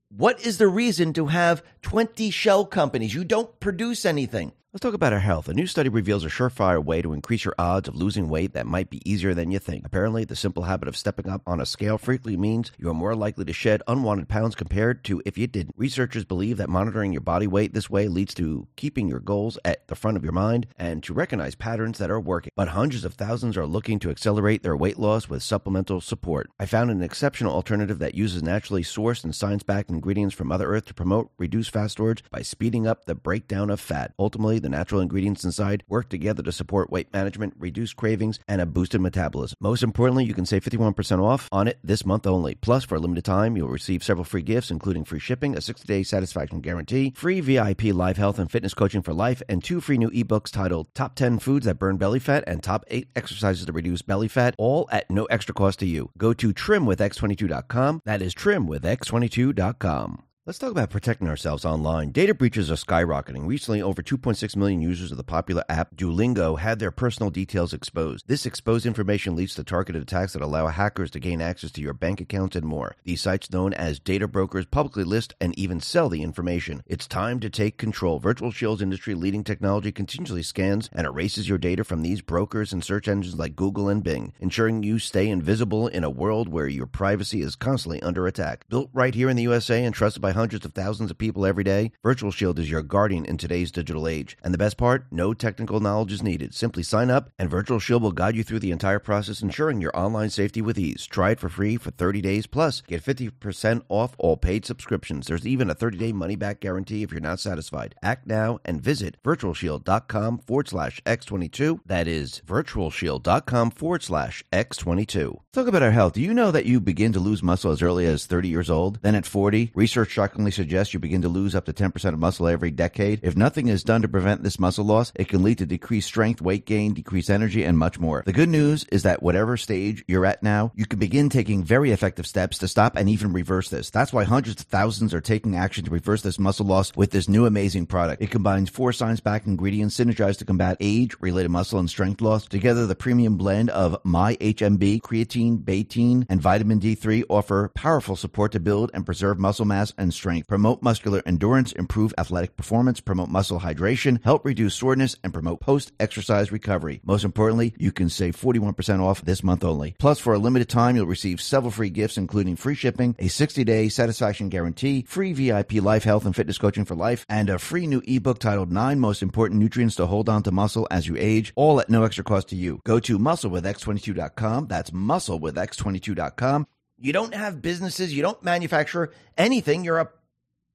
What is the reason to have 20 shell companies? You don't produce anything. Let's talk about our health. A new study reveals a surefire way to increase your odds of losing weight that might be easier than you think. Apparently, the simple habit of stepping up on a scale frequently means you are more likely to shed unwanted pounds compared to if you didn't. Researchers believe that monitoring your body weight this way leads to keeping your goals at the front of your mind and to recognize patterns that are working. But hundreds of thousands are looking to accelerate their weight loss with supplemental support. I found an exceptional alternative that uses naturally sourced and science backed ingredients from Mother Earth to promote reduced fat storage by speeding up the breakdown of fat. Ultimately, the natural ingredients inside work together to support weight management, reduce cravings, and a boosted metabolism. Most importantly, you can save 51% off on it this month only. Plus, for a limited time, you'll receive several free gifts, including free shipping, a 60 day satisfaction guarantee, free VIP live health and fitness coaching for life, and two free new ebooks titled Top 10 Foods That Burn Belly Fat and Top 8 Exercises to Reduce Belly Fat, all at no extra cost to you. Go to trimwithx22.com. That is trimwithx22.com. Let's talk about protecting ourselves online. Data breaches are skyrocketing. Recently, over 2.6 million users of the popular app Duolingo had their personal details exposed. This exposed information leads to targeted attacks that allow hackers to gain access to your bank accounts and more. These sites, known as data brokers, publicly list and even sell the information. It's time to take control. Virtual Shield's industry leading technology continuously scans and erases your data from these brokers and search engines like Google and Bing, ensuring you stay invisible in a world where your privacy is constantly under attack. Built right here in the USA and trusted by hundreds of thousands of people every day, Virtual Shield is your guardian in today's digital age. And the best part, no technical knowledge is needed. Simply sign up, and Virtual Shield will guide you through the entire process, ensuring your online safety with ease. Try it for free for 30 days, plus get 50% off all paid subscriptions. There's even a 30-day money-back guarantee if you're not satisfied. Act now and visit virtualshield.com forward slash X22. That is virtualshield.com forward slash X22. Talk about our health. Do you know that you begin to lose muscle as early as 30 years old? Then at 40, research shockingly suggests you begin to lose up to 10% of muscle every decade. If nothing is done to prevent this muscle loss, it can lead to decreased strength, weight gain, decreased energy, and much more. The good news is that whatever stage you're at now, you can begin taking very effective steps to stop and even reverse this. That's why hundreds of thousands are taking action to reverse this muscle loss with this new amazing product. It combines four science-backed ingredients synergized to combat age-related muscle and strength loss. Together, the premium blend of My HMB, creatine, betaine, and vitamin D3 offer powerful support to build and preserve muscle mass and strength, promote muscular endurance, improve athletic performance, promote muscle hydration, help reduce soreness, and promote post-exercise recovery. Most importantly, you can save 41% off this month only. Plus, for a limited time, you'll receive several free gifts, including free shipping, a 60-day satisfaction guarantee, free VIP life health and fitness coaching for life, and a free new ebook titled Nine Most Important Nutrients to Hold On to Muscle as You Age, all at no extra cost to you. Go to musclewithx22.com. That's musclewithx22.com. You don't have businesses, you don't manufacture anything. You're a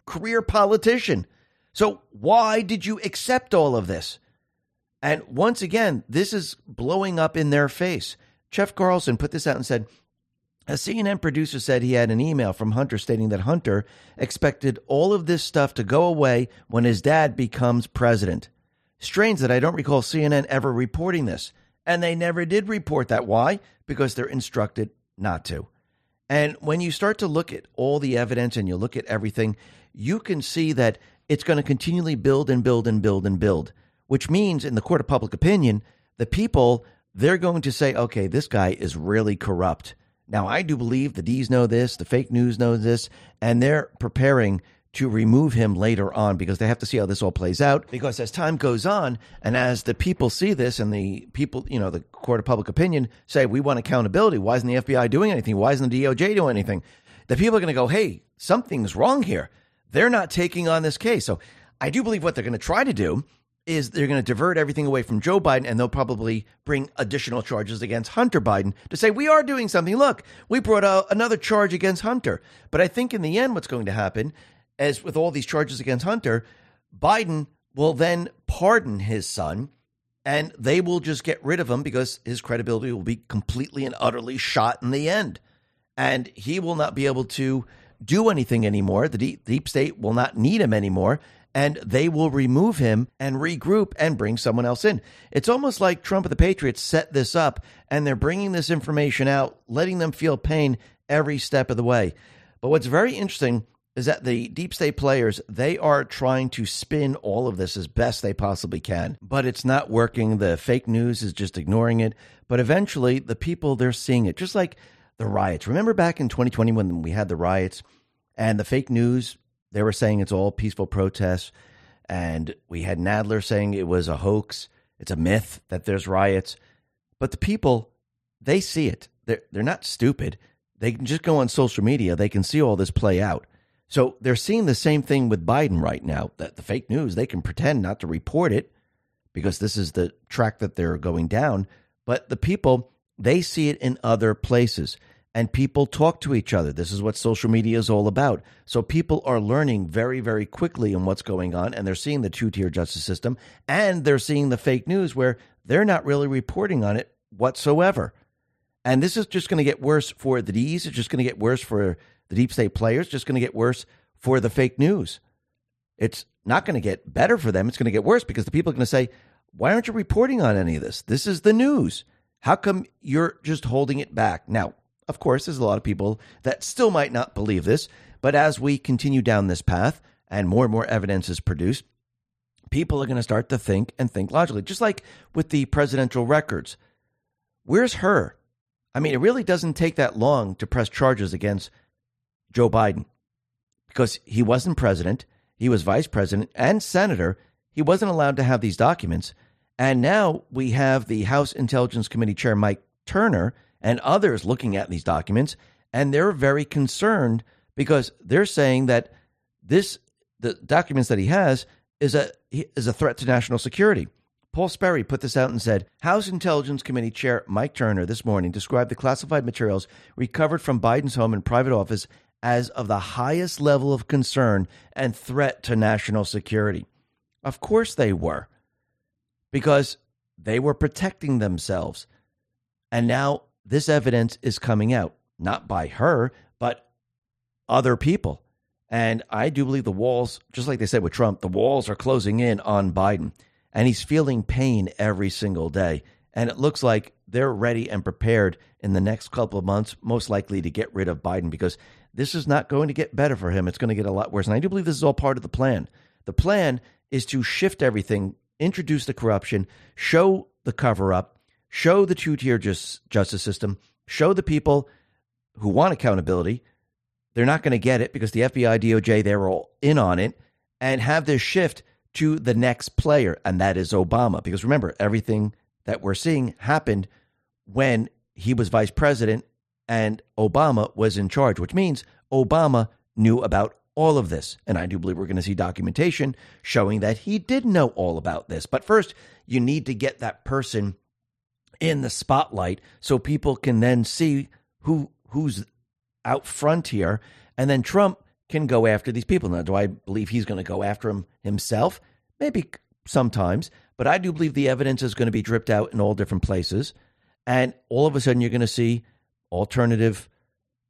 career politician. So why did you accept all of this? And once again, this is blowing up in their face. Jeff Carlson put this out and said, a CNN producer said he had an email from Hunter stating that Hunter expected all of this stuff to go away when his dad becomes president. Strange that I don't recall CNN ever reporting this. And they never did report that. Why? Because they're instructed not to. And when you start to look at all the evidence and you look at everything, you can see that it's going to continually build and build and build and build, which means in the court of public opinion, the people, they're going to say, okay, this guy is really corrupt. Now, I do believe the D's know this, the fake news knows this, and they're preparing to remove him later on because they have to see how this all plays out. Because as time goes on, and as the people see this, and the people, you know, the court of public opinion say, we want accountability. Why isn't the FBI doing anything? Why isn't the DOJ doing anything? The people are going to go, hey, something's wrong here. They're not taking on this case. So I do believe what they're going to try to do is they're going to divert everything away from Joe Biden and they'll probably bring additional charges against Hunter Biden to say, we are doing something. Look, we brought out another charge against Hunter. But I think in the end, what's going to happen, as with all these charges against Hunter, Biden will then pardon his son and they will just get rid of him because his credibility will be completely and utterly shot in the end. And he will not be able to do anything anymore. The deep, deep state will not need him anymore and they will remove him and regroup and bring someone else in. It's almost like Trump and the Patriots set this up and they're bringing this information out, letting them feel pain every step of the way. But what's very interesting is that the deep state players, they are trying to spin all of this as best they possibly can, but it's not working. The fake news is just ignoring it. But eventually, the people, they're seeing it, just like the riots. Remember back in 2020 when we had the riots and the fake news they were saying it's all peaceful protests. And we had Nadler saying it was a hoax, it's a myth that there's riots. But the people, they see it. They're, they're not stupid. They can just go on social media, they can see all this play out. So they're seeing the same thing with Biden right now. That the fake news, they can pretend not to report it because this is the track that they're going down. But the people, they see it in other places and people talk to each other. This is what social media is all about. So people are learning very, very quickly on what's going on, and they're seeing the two tier justice system, and they're seeing the fake news where they're not really reporting on it whatsoever. And this is just going to get worse for the D's. It's just going to get worse for the deep state players. Just going to get worse for the fake news. It's not going to get better for them. It's going to get worse because the people are going to say, "Why aren't you reporting on any of this? This is the news. How come you're just holding it back?" Now, of course, there's a lot of people that still might not believe this, but as we continue down this path and more and more evidence is produced, people are going to start to think and think logically, just like with the presidential records. Where's Hur? I mean, it really doesn't take that long to press charges against Joe Biden because he wasn't president, he was vice president and senator. He wasn't allowed to have these documents. And now we have the House Intelligence Committee Chair Mike Turner and others looking at these documents, and they're very concerned because they're saying that this the documents that he has is a is a threat to national security. Paul Sperry put this out and said House Intelligence Committee Chair Mike Turner this morning described the classified materials recovered from Biden's home and private office as of the highest level of concern and threat to national security. Of course they were, because they were protecting themselves. And now this evidence is coming out, not by Hur, but other people. And I do believe the walls, just like they said with Trump, the walls are closing in on Biden. And he's feeling pain every single day. And it looks like they're ready and prepared in the next couple of months, most likely to get rid of Biden because this is not going to get better for him. It's going to get a lot worse. And I do believe this is all part of the plan. The plan is to shift everything, introduce the corruption, show the cover up, show the two tier just, justice system, show the people who want accountability. They're not going to get it because the FBI, DOJ, they're all in on it, and have this shift to the next player, and that is Obama. Because remember, everything that we're seeing happened when he was vice president and Obama was in charge, which means Obama knew about all of this. And I do believe we're going to see documentation showing that he did know all about this. But first, you need to get that person in the spotlight so people can then see who who's out front here and then Trump can go after these people. Now, do I believe he's going to go after him himself? Maybe sometimes, but I do believe the evidence is going to be dripped out in all different places. And all of a sudden, you're going to see alternative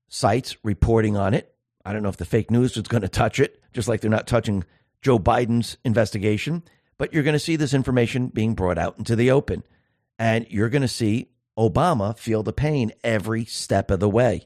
sites reporting on it. I don't know if the fake news is going to touch it, just like they're not touching Joe Biden's investigation, but you're going to see this information being brought out into the open. And you're going to see Obama feel the pain every step of the way.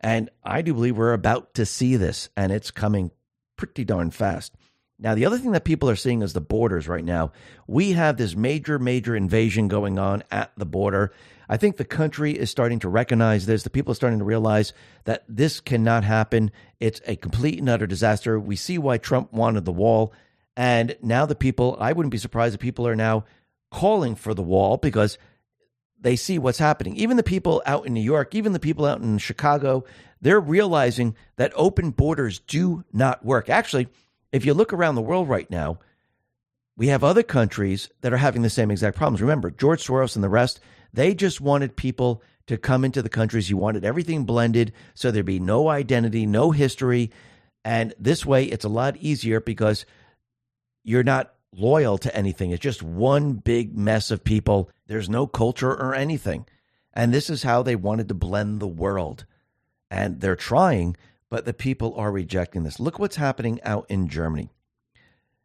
And I do believe we're about to see this, and it's coming pretty darn fast. Now, the other thing that people are seeing is the borders right now. We have this major, major invasion going on at the border. I think the country is starting to recognize this. The people are starting to realize that this cannot happen. It's a complete and utter disaster. We see why Trump wanted the wall. And now the people, I wouldn't be surprised if people are now calling for the wall because they see what's happening. Even the people out in New York, even the people out in Chicago, they're realizing that open borders do not work. Actually, if you look around the world right now, we have other countries that are having the same exact problems. Remember, George Soros and the rest, they just wanted people to come into the countries. You wanted everything blended so there'd be no identity, no history. And this way, it's a lot easier because you're not loyal to anything. It's just one big mess of people. There's no culture or anything. And this is how they wanted to blend the world. And they're trying, but the people are rejecting this. Look what's happening out in Germany.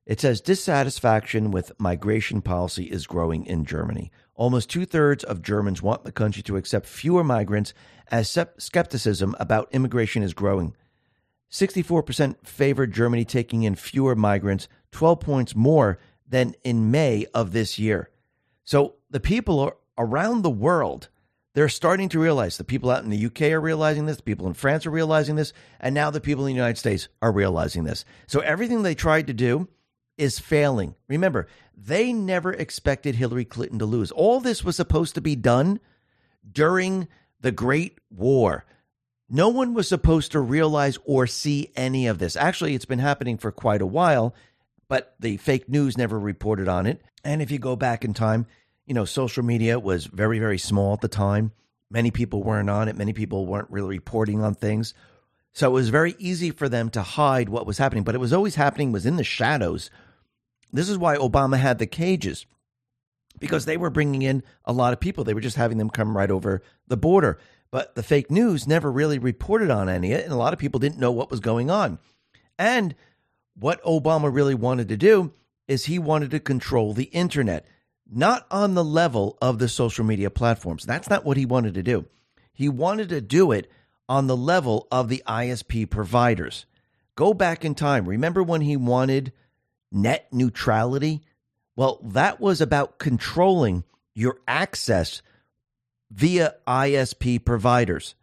It says dissatisfaction with migration policy is growing in Germany. Almost two thirds of Germans want the country to accept fewer migrants as skepticism about immigration is growing. 64% favor Germany taking in fewer migrants, 12 points more than in May of this year. So the people around the world, they're starting to realize the people out in the UK are realizing this, the people in France are realizing this, and now the people in the United States are realizing this. So everything they tried to do is failing. Remember, they never expected Hillary Clinton to lose. All this was supposed to be done during the Great War. No one was supposed to realize or see any of this. Actually, it's been happening for quite a while, but the fake news never reported on it. And if you go back in time, you know, social media was very, very small at the time. Many people weren't on it. Many people weren't really reporting on things. So it was very easy for them to hide what was happening, but it was always happening was in the shadows. This is why Obama had the cages because they were bringing in a lot of people. They were just having them come right over the border. But the fake news never really reported on any of it, and a lot of people didn't know what was going on. And what Obama really wanted to do is he wanted to control the internet, not on the level of the social media platforms. That's not what he wanted to do. He wanted to do it on the level of the ISP providers. Go back in time. Remember when he wanted net neutrality? Well, that was about controlling your access via ISP providers.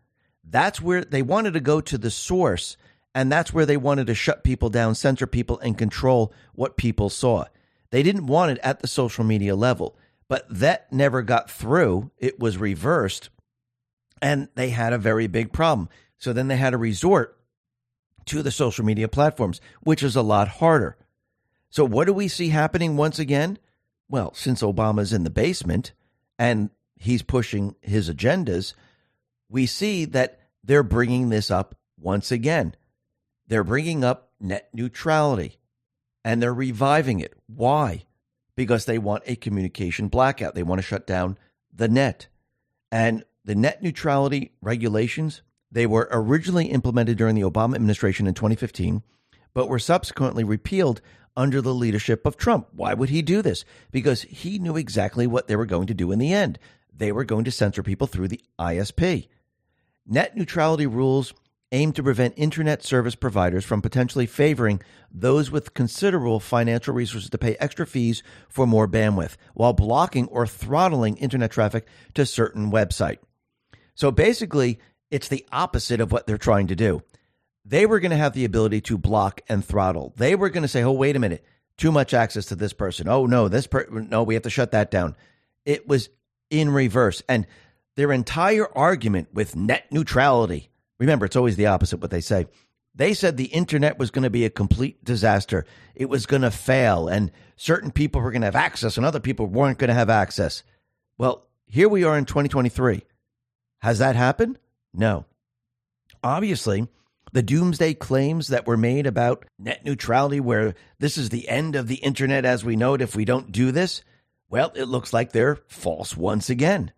That's where they wanted to go to the source, and that's where they wanted to shut people down, censor people, and control what people saw. They didn't want it at the social media level, but that never got through. It was reversed and they had a very big problem. So then they had to resort to the social media platforms, which is a lot harder. So, what do we see happening once again? Well, since Obama's in the basement and he's pushing his agendas, we see that they're bringing this up once again. They're bringing up net neutrality and they're reviving it. Why? Because they want a communication blackout. They want to shut down the net. And the net neutrality regulations, they were originally implemented during the Obama administration in 2015, but were subsequently repealed under the leadership of Trump. Why would he do this? Because he knew exactly what they were going to do in the end. They were going to censor people through the ISP. Net neutrality rules aim to prevent internet service providers from potentially favoring those with considerable financial resources to pay extra fees for more bandwidth while blocking or throttling internet traffic to certain website. So basically, it's the opposite of what they're trying to do. They were going to have the ability to block and throttle. They were going to say, "Oh, wait a minute, too much access to this person. Oh no, this per- no, we have to shut that down." It was in reverse, and their entire argument with net neutrality. Remember, it's always the opposite what they say. They said the internet was going to be a complete disaster. It was going to fail, and certain people were going to have access, and other people weren't going to have access. Well, here we are in 2023. Has that happened? No. Obviously, the doomsday claims that were made about net neutrality, where this is the end of the internet as we know it if we don't do this, well, it looks like they're false once again.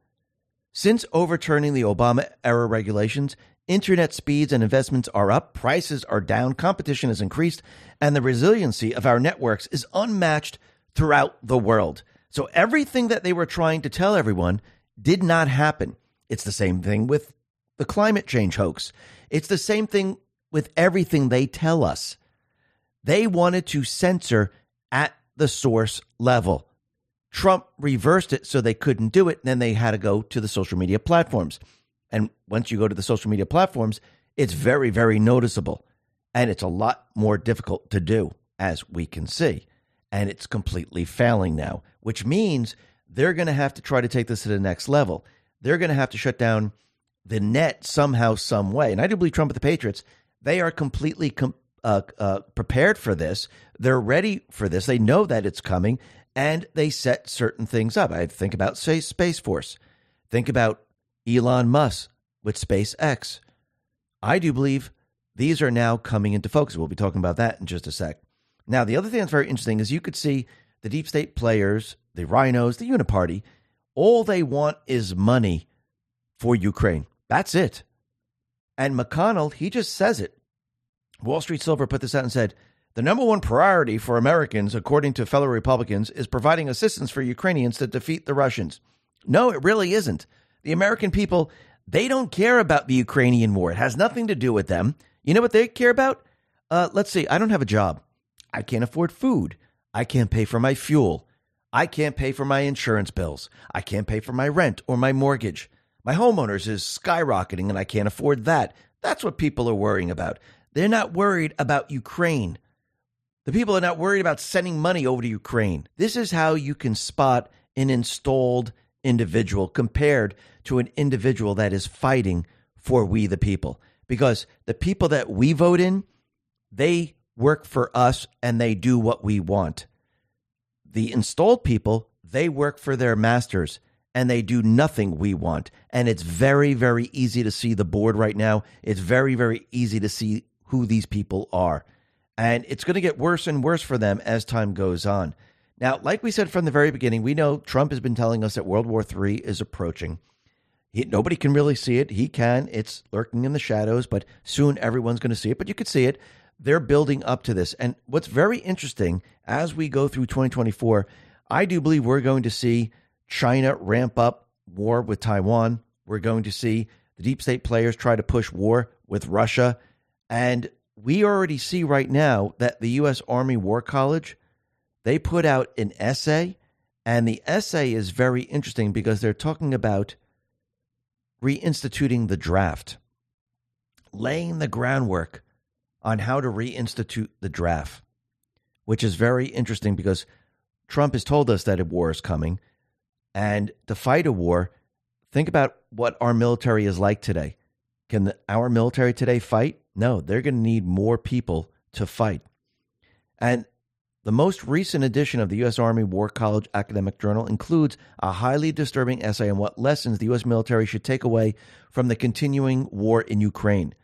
Since overturning the Obama era regulations, internet speeds and investments are up, prices are down, competition has increased, and the resiliency of our networks is unmatched throughout the world. So everything that they were trying to tell everyone did not happen. It's the same thing with the climate change hoax. It's the same thing with everything they tell us. They wanted to censor at the source level. Trump reversed it so they couldn't do it. Then they had to go to the social media platforms. And once you go to the social media platforms, it's very, very noticeable. And it's a lot more difficult to do, as we can see. And it's completely failing now, which means they're going to have to try to take this to the next level they're going to have to shut down the net somehow, some way. And I do believe Trump and the Patriots, they are completely com- uh, uh, prepared for this. They're ready for this. They know that it's coming, and they set certain things up. I think about, say, Space Force. Think about Elon Musk with SpaceX. I do believe these are now coming into focus. We'll be talking about that in just a sec. Now, the other thing that's very interesting is you could see the deep state players, the RINOs, the Uniparty, all they want is money for Ukraine. That's it. And McConnell, he just says it. Wall Street Silver put this out and said the number one priority for Americans, according to fellow Republicans, is providing assistance for Ukrainians to defeat the Russians. No, it really isn't. The American people, they don't care about the Ukrainian war. It has nothing to do with them. You know what they care about? Uh, let's see. I don't have a job. I can't afford food. I can't pay for my fuel. I can't pay for my insurance bills. I can't pay for my rent or my mortgage. My homeowners is skyrocketing and I can't afford that. That's what people are worrying about. They're not worried about Ukraine. The people are not worried about sending money over to Ukraine. This is how you can spot an installed individual compared to an individual that is fighting for we the people. Because the people that we vote in, they work for us and they do what we want. The installed people, they work for their masters and they do nothing we want. And it's very, very easy to see the board right now. It's very, very easy to see who these people are. And it's going to get worse and worse for them as time goes on. Now, like we said from the very beginning, we know Trump has been telling us that World War III is approaching. He, nobody can really see it. He can. It's lurking in the shadows, but soon everyone's going to see it. But you could see it. They're building up to this. And what's very interesting as we go through 2024, I do believe we're going to see China ramp up war with Taiwan. We're going to see the deep state players try to push war with Russia. And we already see right now that the U.S. Army War College, they put out an essay. And the essay is very interesting because they're talking about reinstituting the draft, laying the groundwork on how to reinstitute the draft, which is very interesting because Trump has told us that a war is coming. And to fight a war, think about what our military is like today. Can the, our military today fight? No, they're going to need more people to fight. And the most recent edition of the U.S. Army War College Academic Journal includes a highly disturbing essay on what lessons the U.S. military should take away from the continuing war in Ukraine.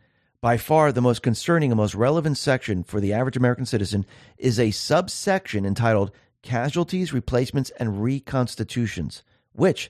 By far, the most concerning and most relevant section for the average American citizen is a subsection entitled casualties, replacements, and reconstitutions, which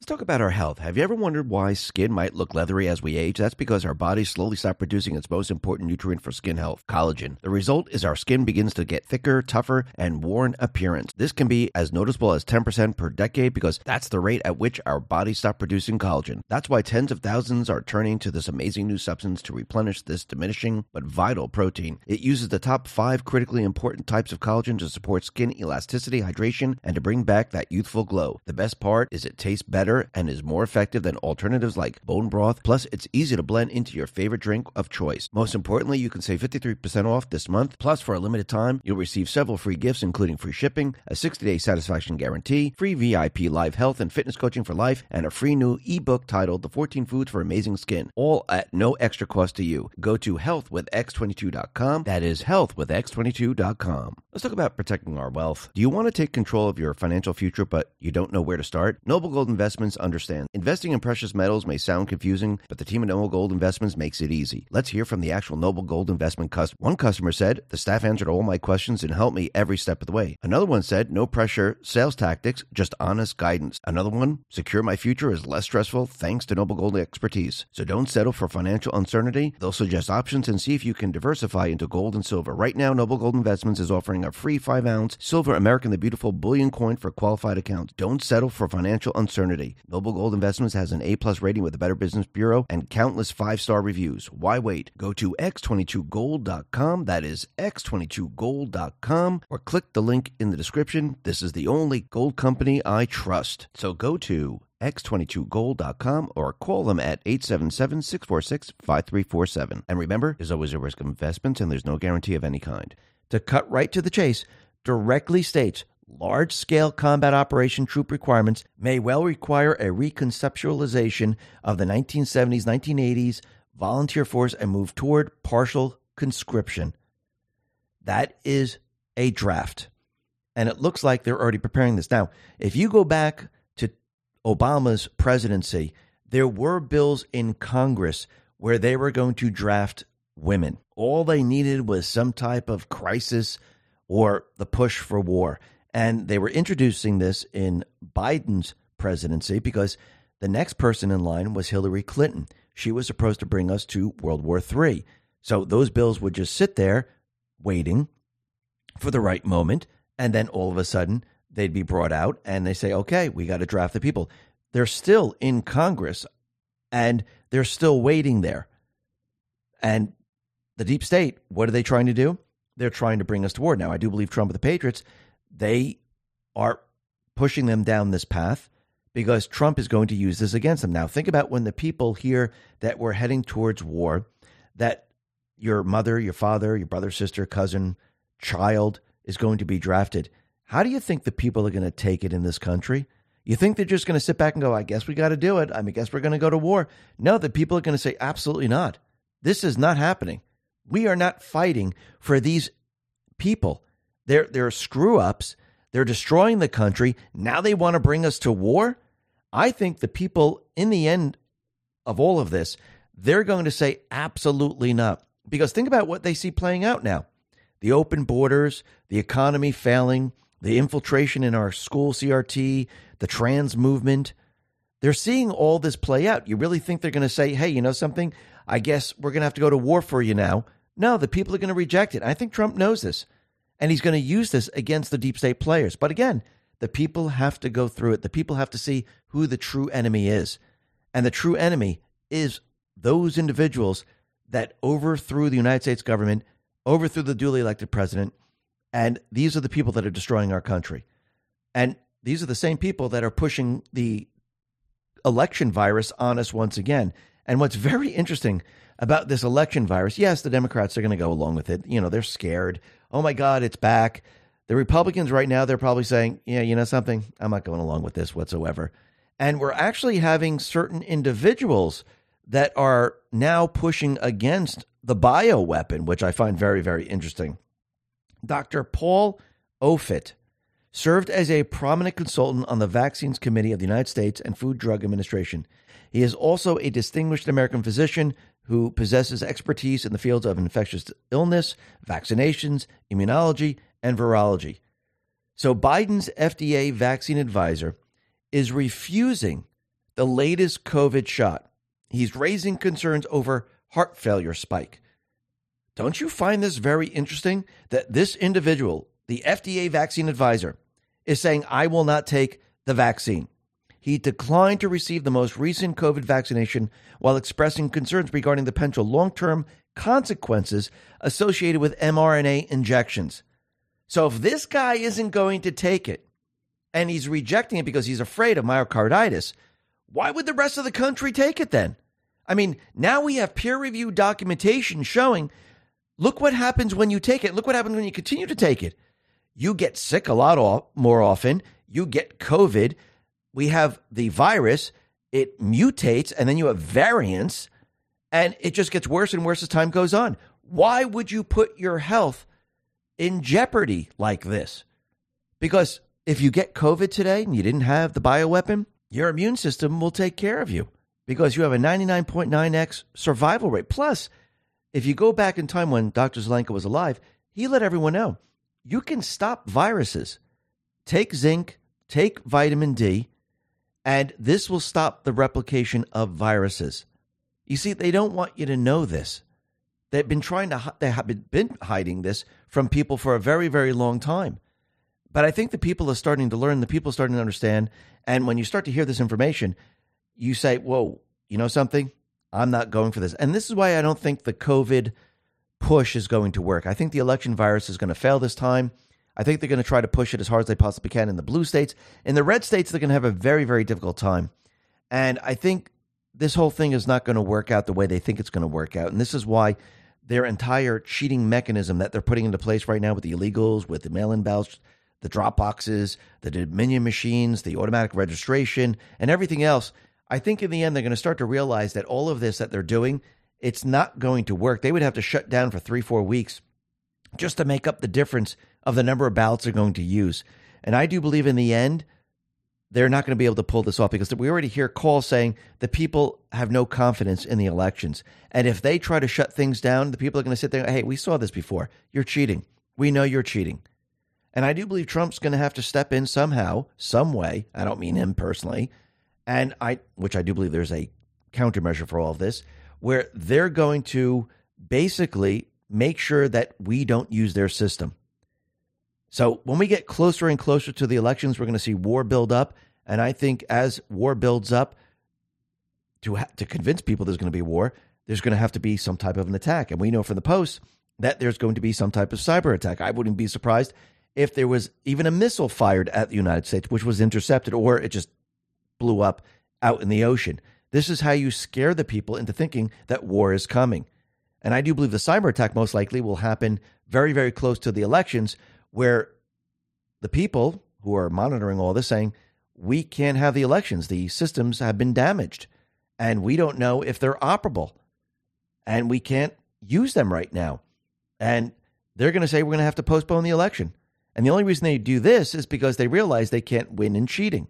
Let's talk about our health. Have you ever wondered why skin might look leathery as we age? That's because our bodies slowly stop producing its most important nutrient for skin health, collagen. The result is our skin begins to get thicker, tougher, and worn appearance. This can be as noticeable as 10% per decade because that's the rate at which our bodies stop producing collagen. That's why tens of thousands are turning to this amazing new substance to replenish this diminishing but vital protein. It uses the top five critically important types of collagen to support skin elasticity, hydration, and to bring back that youthful glow. The best part is it tastes better better and is more effective than alternatives like bone broth. Plus, it's easy to blend into your favorite drink of choice. Most importantly, you can save 53% off this month. Plus, for a limited time, you'll receive several free gifts, including free shipping, a 60 day satisfaction guarantee, free VIP live health and fitness coaching for life, and a free new ebook titled The 14 Foods for Amazing Skin, all at no extra cost to you. Go to healthwithx22.com. That is healthwithx22.com. Let's talk about protecting our wealth. Do you want to take control of your financial future, but you don't know where to start? Noble Gold Investments understands. Investing in precious metals may sound confusing, but the team at Noble Gold Investments makes it easy. Let's hear from the actual Noble Gold Investment customer. One customer said, The staff answered all my questions and helped me every step of the way. Another one said, No pressure, sales tactics, just honest guidance. Another one, Secure my future is less stressful thanks to Noble Gold expertise. So don't settle for financial uncertainty. They'll suggest options and see if you can diversify into gold and silver. Right now, Noble Gold Investments is offering a free 5 ounce silver American the Beautiful bullion coin for qualified accounts. Don't settle for financial uncertainty. Noble Gold Investments has an A plus rating with the Better Business Bureau and countless five star reviews. Why wait? Go to x22gold.com. That is x22gold.com or click the link in the description. This is the only gold company I trust. So go to x22gold.com or call them at 877-646-5347. And remember, there's always a risk of investments and there's no guarantee of any kind to cut right to the chase, directly states large scale combat operation troop requirements may well require a reconceptualization of the 1970s, 1980s volunteer force and move toward partial conscription. That is a draft. And it looks like they're already preparing this. Now, if you go back to Obama's presidency, there were bills in Congress where they were going to draft women. All they needed was some type of crisis or the push for war. And they were introducing this in Biden's presidency because the next person in line was Hillary Clinton. She was supposed to bring us to World War III. So those bills would just sit there waiting for the right moment. And then all of a sudden, they'd be brought out and they say, okay, we got to draft the people. They're still in Congress and they're still waiting there. And the deep state, what are they trying to do? They're trying to bring us to war. Now, I do believe Trump and the Patriots, they are pushing them down this path because Trump is going to use this against them. Now, think about when the people here that were heading towards war, that your mother, your father, your brother, sister, cousin, child is going to be drafted. How do you think the people are going to take it in this country? You think they're just going to sit back and go, I guess we got to do it. I mean, I guess we're going to go to war. No, the people are going to say, absolutely not. This is not happening. We are not fighting for these people. They're, they're screw ups. They're destroying the country. Now they want to bring us to war. I think the people, in the end of all of this, they're going to say absolutely not. Because think about what they see playing out now the open borders, the economy failing, the infiltration in our school CRT, the trans movement. They're seeing all this play out. You really think they're going to say, hey, you know something? I guess we're going to have to go to war for you now. No, the people are going to reject it. I think Trump knows this. And he's going to use this against the deep state players. But again, the people have to go through it. The people have to see who the true enemy is. And the true enemy is those individuals that overthrew the United States government, overthrew the duly elected president, and these are the people that are destroying our country. And these are the same people that are pushing the election virus on us once again. And what's very interesting about this election virus, yes, the Democrats are going to go along with it. You know, they're scared. Oh my God, it's back. The Republicans right now, they're probably saying, yeah, you know something? I'm not going along with this whatsoever. And we're actually having certain individuals that are now pushing against the bio weapon, which I find very, very interesting. Dr. Paul Offit served as a prominent consultant on the Vaccines Committee of the United States and Food Drug Administration. He is also a distinguished American physician who possesses expertise in the fields of infectious illness, vaccinations, immunology, and virology. So Biden's FDA vaccine advisor is refusing the latest COVID shot He's raising concerns over heart failure spike. Don't you find this very interesting that this individual, the FDA vaccine advisor, is saying, I will not take the vaccine? He declined to receive the most recent COVID vaccination while expressing concerns regarding the potential long term consequences associated with mRNA injections. So, if this guy isn't going to take it and he's rejecting it because he's afraid of myocarditis, why would the rest of the country take it then? I mean, now we have peer reviewed documentation showing look what happens when you take it. Look what happens when you continue to take it. You get sick a lot more often. You get COVID. We have the virus. It mutates and then you have variants and it just gets worse and worse as time goes on. Why would you put your health in jeopardy like this? Because if you get COVID today and you didn't have the bioweapon, your immune system will take care of you because you have a 99.9x survival rate. Plus, if you go back in time when Dr. Zelenko was alive, he let everyone know you can stop viruses. Take zinc, take vitamin D, and this will stop the replication of viruses. You see, they don't want you to know this. They've been trying to, they have been hiding this from people for a very, very long time. But I think the people are starting to learn, the people are starting to understand. And when you start to hear this information, you say, whoa, you know something? I'm not going for this. And this is why I don't think the COVID push is going to work. I think the election virus is going to fail this time. I think they're going to try to push it as hard as they possibly can in the blue states. In the red states, they're going to have a very, very difficult time. And I think this whole thing is not going to work out the way they think it's going to work out. And this is why their entire cheating mechanism that they're putting into place right now with the illegals, with the mail in ballots, the drop boxes, the Dominion machines, the automatic registration, and everything else. I think in the end, they're going to start to realize that all of this that they're doing it's not going to work. They would have to shut down for three, four weeks just to make up the difference of the number of ballots they're going to use. And I do believe in the end, they're not going to be able to pull this off because we already hear calls saying the people have no confidence in the elections. And if they try to shut things down, the people are going to sit there, hey, we saw this before. You're cheating. We know you're cheating. And I do believe Trump's going to have to step in somehow, some way. I don't mean him personally. And I, which I do believe there's a countermeasure for all of this, where they're going to basically make sure that we don't use their system. So when we get closer and closer to the elections, we're going to see war build up. And I think as war builds up, to ha- to convince people there's going to be war, there's going to have to be some type of an attack. And we know from the post that there's going to be some type of cyber attack. I wouldn't be surprised if there was even a missile fired at the United States, which was intercepted, or it just blew up out in the ocean. This is how you scare the people into thinking that war is coming. And I do believe the cyber attack most likely will happen very, very close to the elections, where the people who are monitoring all this saying, we can't have the elections. The systems have been damaged and we don't know if they're operable and we can't use them right now. And they're going to say we're going to have to postpone the election. And the only reason they do this is because they realize they can't win in cheating.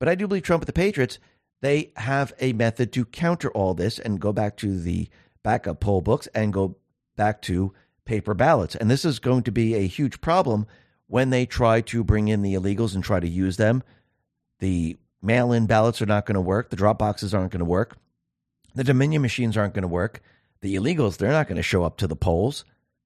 But I do believe Trump the Patriots, they have a method to counter all this and go back to the backup poll books and go back to paper ballots. And this is going to be a huge problem when they try to bring in the illegals and try to use them. The mail in ballots are not going to work. The drop boxes aren't going to work. The Dominion machines aren't going to work. The illegals, they're not going to show up to the polls.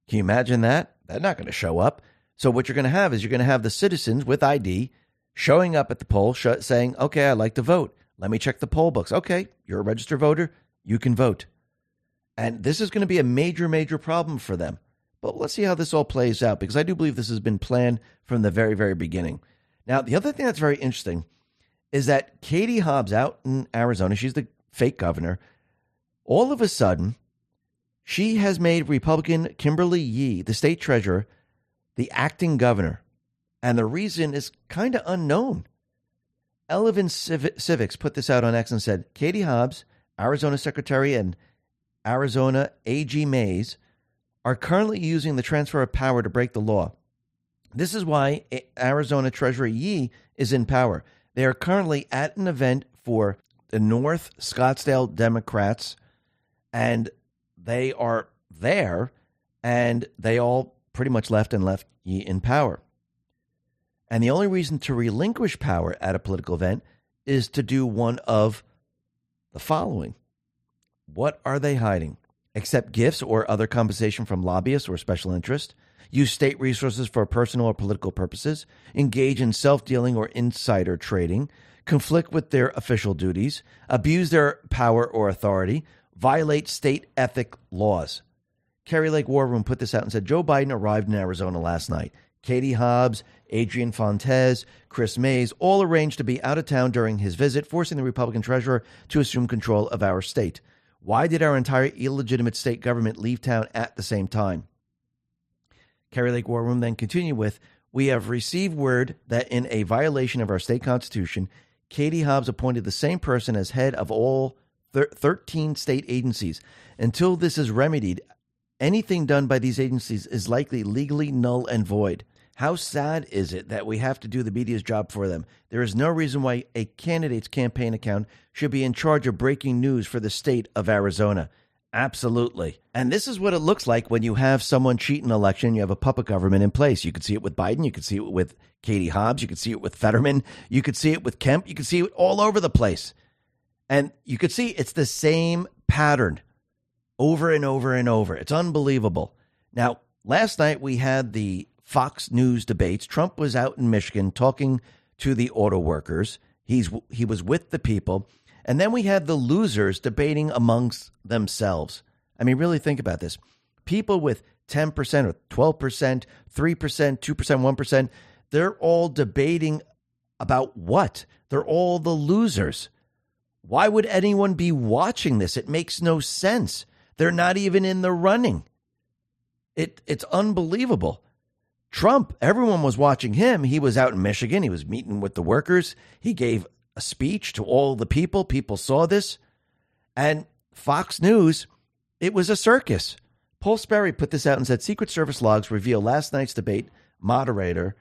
Can you imagine that? They're not going to show up. So, what you're going to have is you're going to have the citizens with ID showing up at the poll sh- saying, okay, I'd like to vote. Let me check the poll books. Okay, you're a registered voter. You can vote. And this is going to be a major, major problem for them. But let's see how this all plays out because I do believe this has been planned from the very, very beginning. Now, the other thing that's very interesting is that Katie Hobbs out in Arizona, she's the fake governor, all of a sudden, she has made Republican Kimberly Yee, the state treasurer, the acting governor. And the reason is kind of unknown. Elevon Civics put this out on X and said Katie Hobbs, Arizona secretary, and Arizona AG Mayes are currently using the transfer of power to break the law. This is why Arizona Treasurer Yee is in power. They are currently at an event for the North Scottsdale Democrats, and they are there, and they all pretty much left and left Yee in power. And the only reason to relinquish power at a political event is to do one of the following What are they hiding? Accept gifts or other compensation from lobbyists or special interest, use state resources for personal or political purposes, engage in self dealing or insider trading, conflict with their official duties, abuse their power or authority, violate state ethic laws. Kari Lake War Room put this out and said Joe Biden arrived in Arizona last night. Katie Hobbs, Adrian Fontes, Kris Mayes all arranged to be out of town during his visit, forcing the Republican treasurer to assume control of our state. Why did our entire illegitimate state government leave town at the same time? Kari Lake War Room then continued with We have received word that in a violation of our state constitution, Katie Hobbs appointed the same person as head of all thir- 13 state agencies. Until this is remedied, anything done by these agencies is likely legally null and void. How sad is it that we have to do the media's job for them? There is no reason why a candidate's campaign account should be in charge of breaking news for the state of Arizona. Absolutely. And this is what it looks like when you have someone cheat an election, you have a puppet government in place. You could see it with Biden, you could see it with Katie Hobbs, you could see it with Fetterman, you could see it with Kemp, you could see it all over the place. And you could see it's the same pattern over and over and over. It's unbelievable. Now, last night we had the Fox News debates. Trump was out in Michigan talking to the auto workers. He's he was with the people. And then we had the losers debating amongst themselves. I mean, really think about this. People with 10% or 12%, 3%, 2%, 1%, they're all debating about what? They're all the losers. Why would anyone be watching this? It makes no sense. They're not even in the running. It, it's unbelievable. Trump, everyone was watching him. He was out in Michigan. He was meeting with the workers. He gave a speech to all the people. People saw this. And Fox News, It was a circus. Paul Sperry put this out and said Secret Service logs reveal last night's debate moderator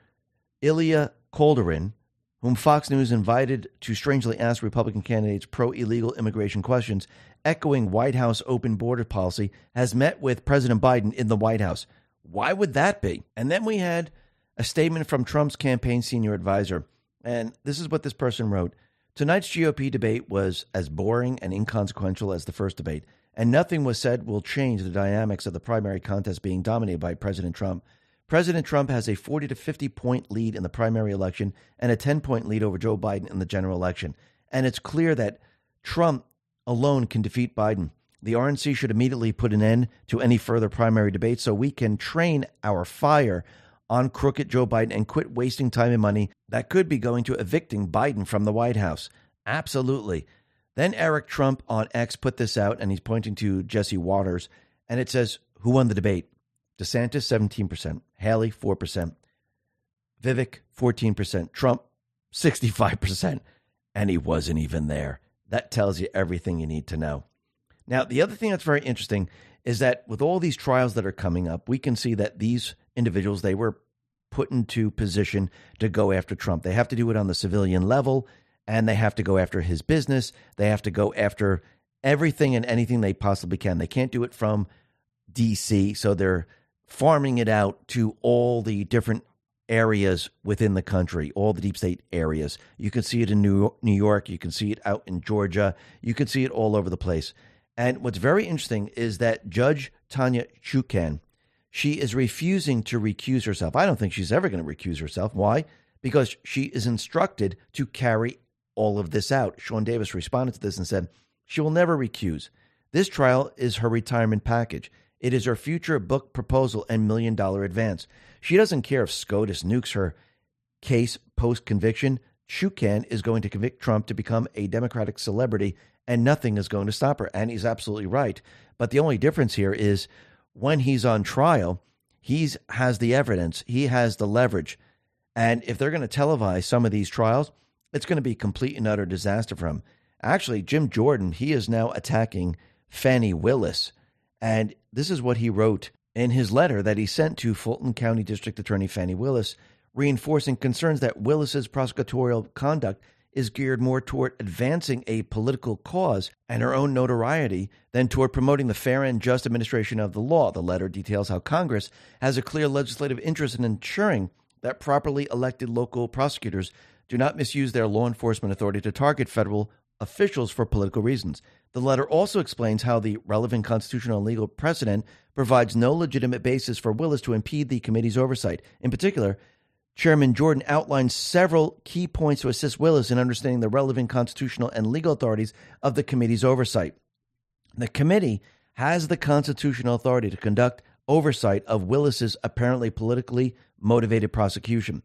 Ilia Calderon, whom Fox News invited to strangely ask Republican candidates pro illegal immigration questions, echoing White House open border policy, has met with President Biden in the White House. Why would that be? And then we had a statement from Trump's campaign senior advisor. And this is what this person wrote Tonight's GOP debate was as boring and inconsequential as the first debate, and nothing was said will change the dynamics of the primary contest being dominated by President Trump. President Trump has a 40 to 50 point lead in the primary election and a 10 point lead over Joe Biden in the general election. And it's clear that Trump alone can defeat Biden. The RNC should immediately put an end to any further primary debate so we can train our fire on crooked Joe Biden and quit wasting time and money that could be going to evicting Biden from the White House. Absolutely. Then Eric Trump on X put this out and he's pointing to Jesse Watters, and it says, Who won the debate? DeSantis, 17%, Haley, 4%, Vivek, 14%, Trump, 65%, and he wasn't even there. That tells you everything you need to know. Now, the other thing that's very interesting is that with all these trials that are coming up, we can see that these individuals, they were put into position to go after Trump. They have to do it on the civilian level, and they have to go after his business. They have to go after everything and anything they possibly can. They can't do it from DC, so they're farming it out to all the different areas within the country, all the deep state areas. You can see it in New York, you can see it out in Georgia, you can see it all over the place. And what's very interesting is that Judge Tanya Chutkan, she is refusing to recuse herself. I don't think she's ever going to recuse herself. Why? Because she is instructed to carry all of this out. Sean Davis responded to this and said, she will never recuse. This trial is her retirement package. It is her future book proposal and million dollar advance. She doesn't care if SCOTUS nukes her case post conviction. Chutkan is going to convict Trump to become a Democratic celebrity, and nothing is going to stop her. And he's absolutely right. But the only difference here is when he's on trial, he has the evidence, he has the leverage. And if they're going to televise some of these trials, it's going to be complete and utter disaster for him. Actually, Jim Jordan, he is now attacking Fani Willis and this is what he wrote in his letter that he sent to Fulton County District Attorney Fani Willis, reinforcing concerns that Willis's prosecutorial conduct is geared more toward advancing a political cause and her own notoriety than toward promoting the fair and just administration of the law. The letter details how Congress has a clear legislative interest in ensuring that properly elected local prosecutors do not misuse their law enforcement authority to target federal officials for political reasons. The letter also explains how the relevant constitutional and legal precedent provides no legitimate basis for Willis to impede the committee's oversight. In particular, Chairman Jordan outlined several key points to assist Willis in understanding the relevant constitutional and legal authorities of the committee's oversight. The committee has the constitutional authority to conduct oversight of Willis's apparently politically motivated prosecution.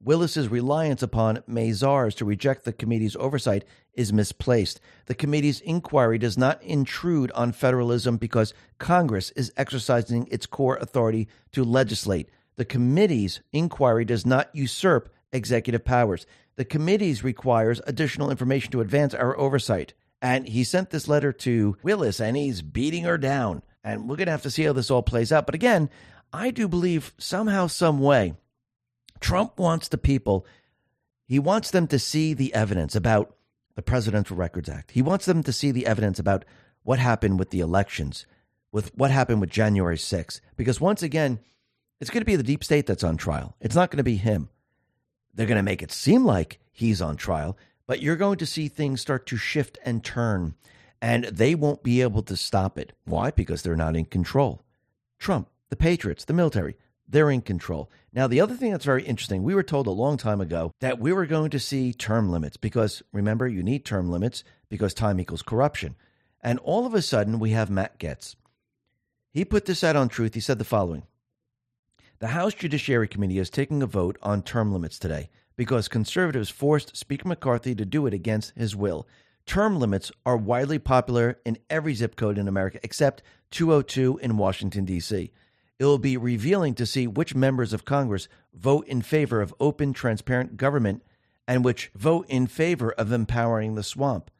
Willis's reliance upon Mazars to reject the committee's oversight is misplaced. The committee's inquiry does not intrude on federalism because Congress is exercising its core authority to legislate. The committee's inquiry does not usurp executive powers. The committee's requires additional information to advance our oversight. And he sent this letter to Willis and he's beating her down. And we're going to have to see how this all plays out. But again, I do believe somehow, some way, Trump wants the people, he wants them to see the evidence about the Presidential Records Act. He wants them to see the evidence about what happened with the elections, with what happened with January 6th. Because once again, it's going to be the deep state that's on trial. It's not going to be him. They're going to make it seem like he's on trial, but you're going to see things start to shift and turn, and they won't be able to stop it. Why? Because they're not in control. Trump, the Patriots, the military, they're in control. Now, the other thing that's very interesting, we were told a long time ago that we were going to see term limits because remember, you need term limits because time equals corruption. And all of a sudden, we have Matt Gaetz. He put this out on Truth. He said the following The House Judiciary Committee is taking a vote on term limits today because conservatives forced Speaker McCarthy to do it against his will. Term limits are widely popular in every zip code in America except 202 in Washington, D.C. It will be revealing to see which members of Congress vote in favor of open, transparent government and which vote in favor of empowering the swamp.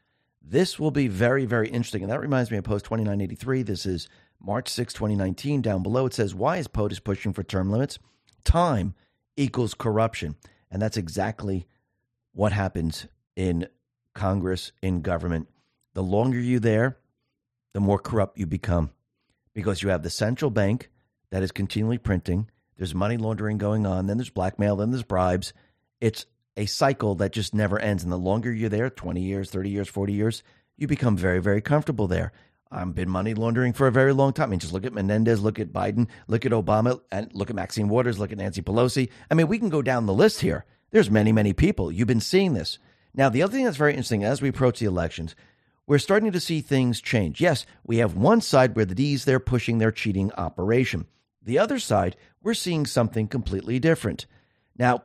This will be very, very interesting. And that reminds me of Post 2983. This is March 6, 2019. Down below, it says, Why is POTUS pushing for term limits? Time equals corruption. And that's exactly what happens in Congress, in government. The longer you're there, the more corrupt you become because you have the central bank that is continually printing. There's money laundering going on. Then there's blackmail. Then there's bribes. It's a cycle that just never ends. And the longer you're there 20 years, 30 years, 40 years you become very, very comfortable there. I've been money laundering for a very long time. I mean, just look at Menendez, look at Biden, look at Obama, and look at Maxine Waters, look at Nancy Pelosi. I mean, we can go down the list here. There's many, many people. You've been seeing this. Now, the other thing that's very interesting as we approach the elections, we're starting to see things change. Yes, we have one side where the D's they're pushing their cheating operation. The other side, we're seeing something completely different. Now,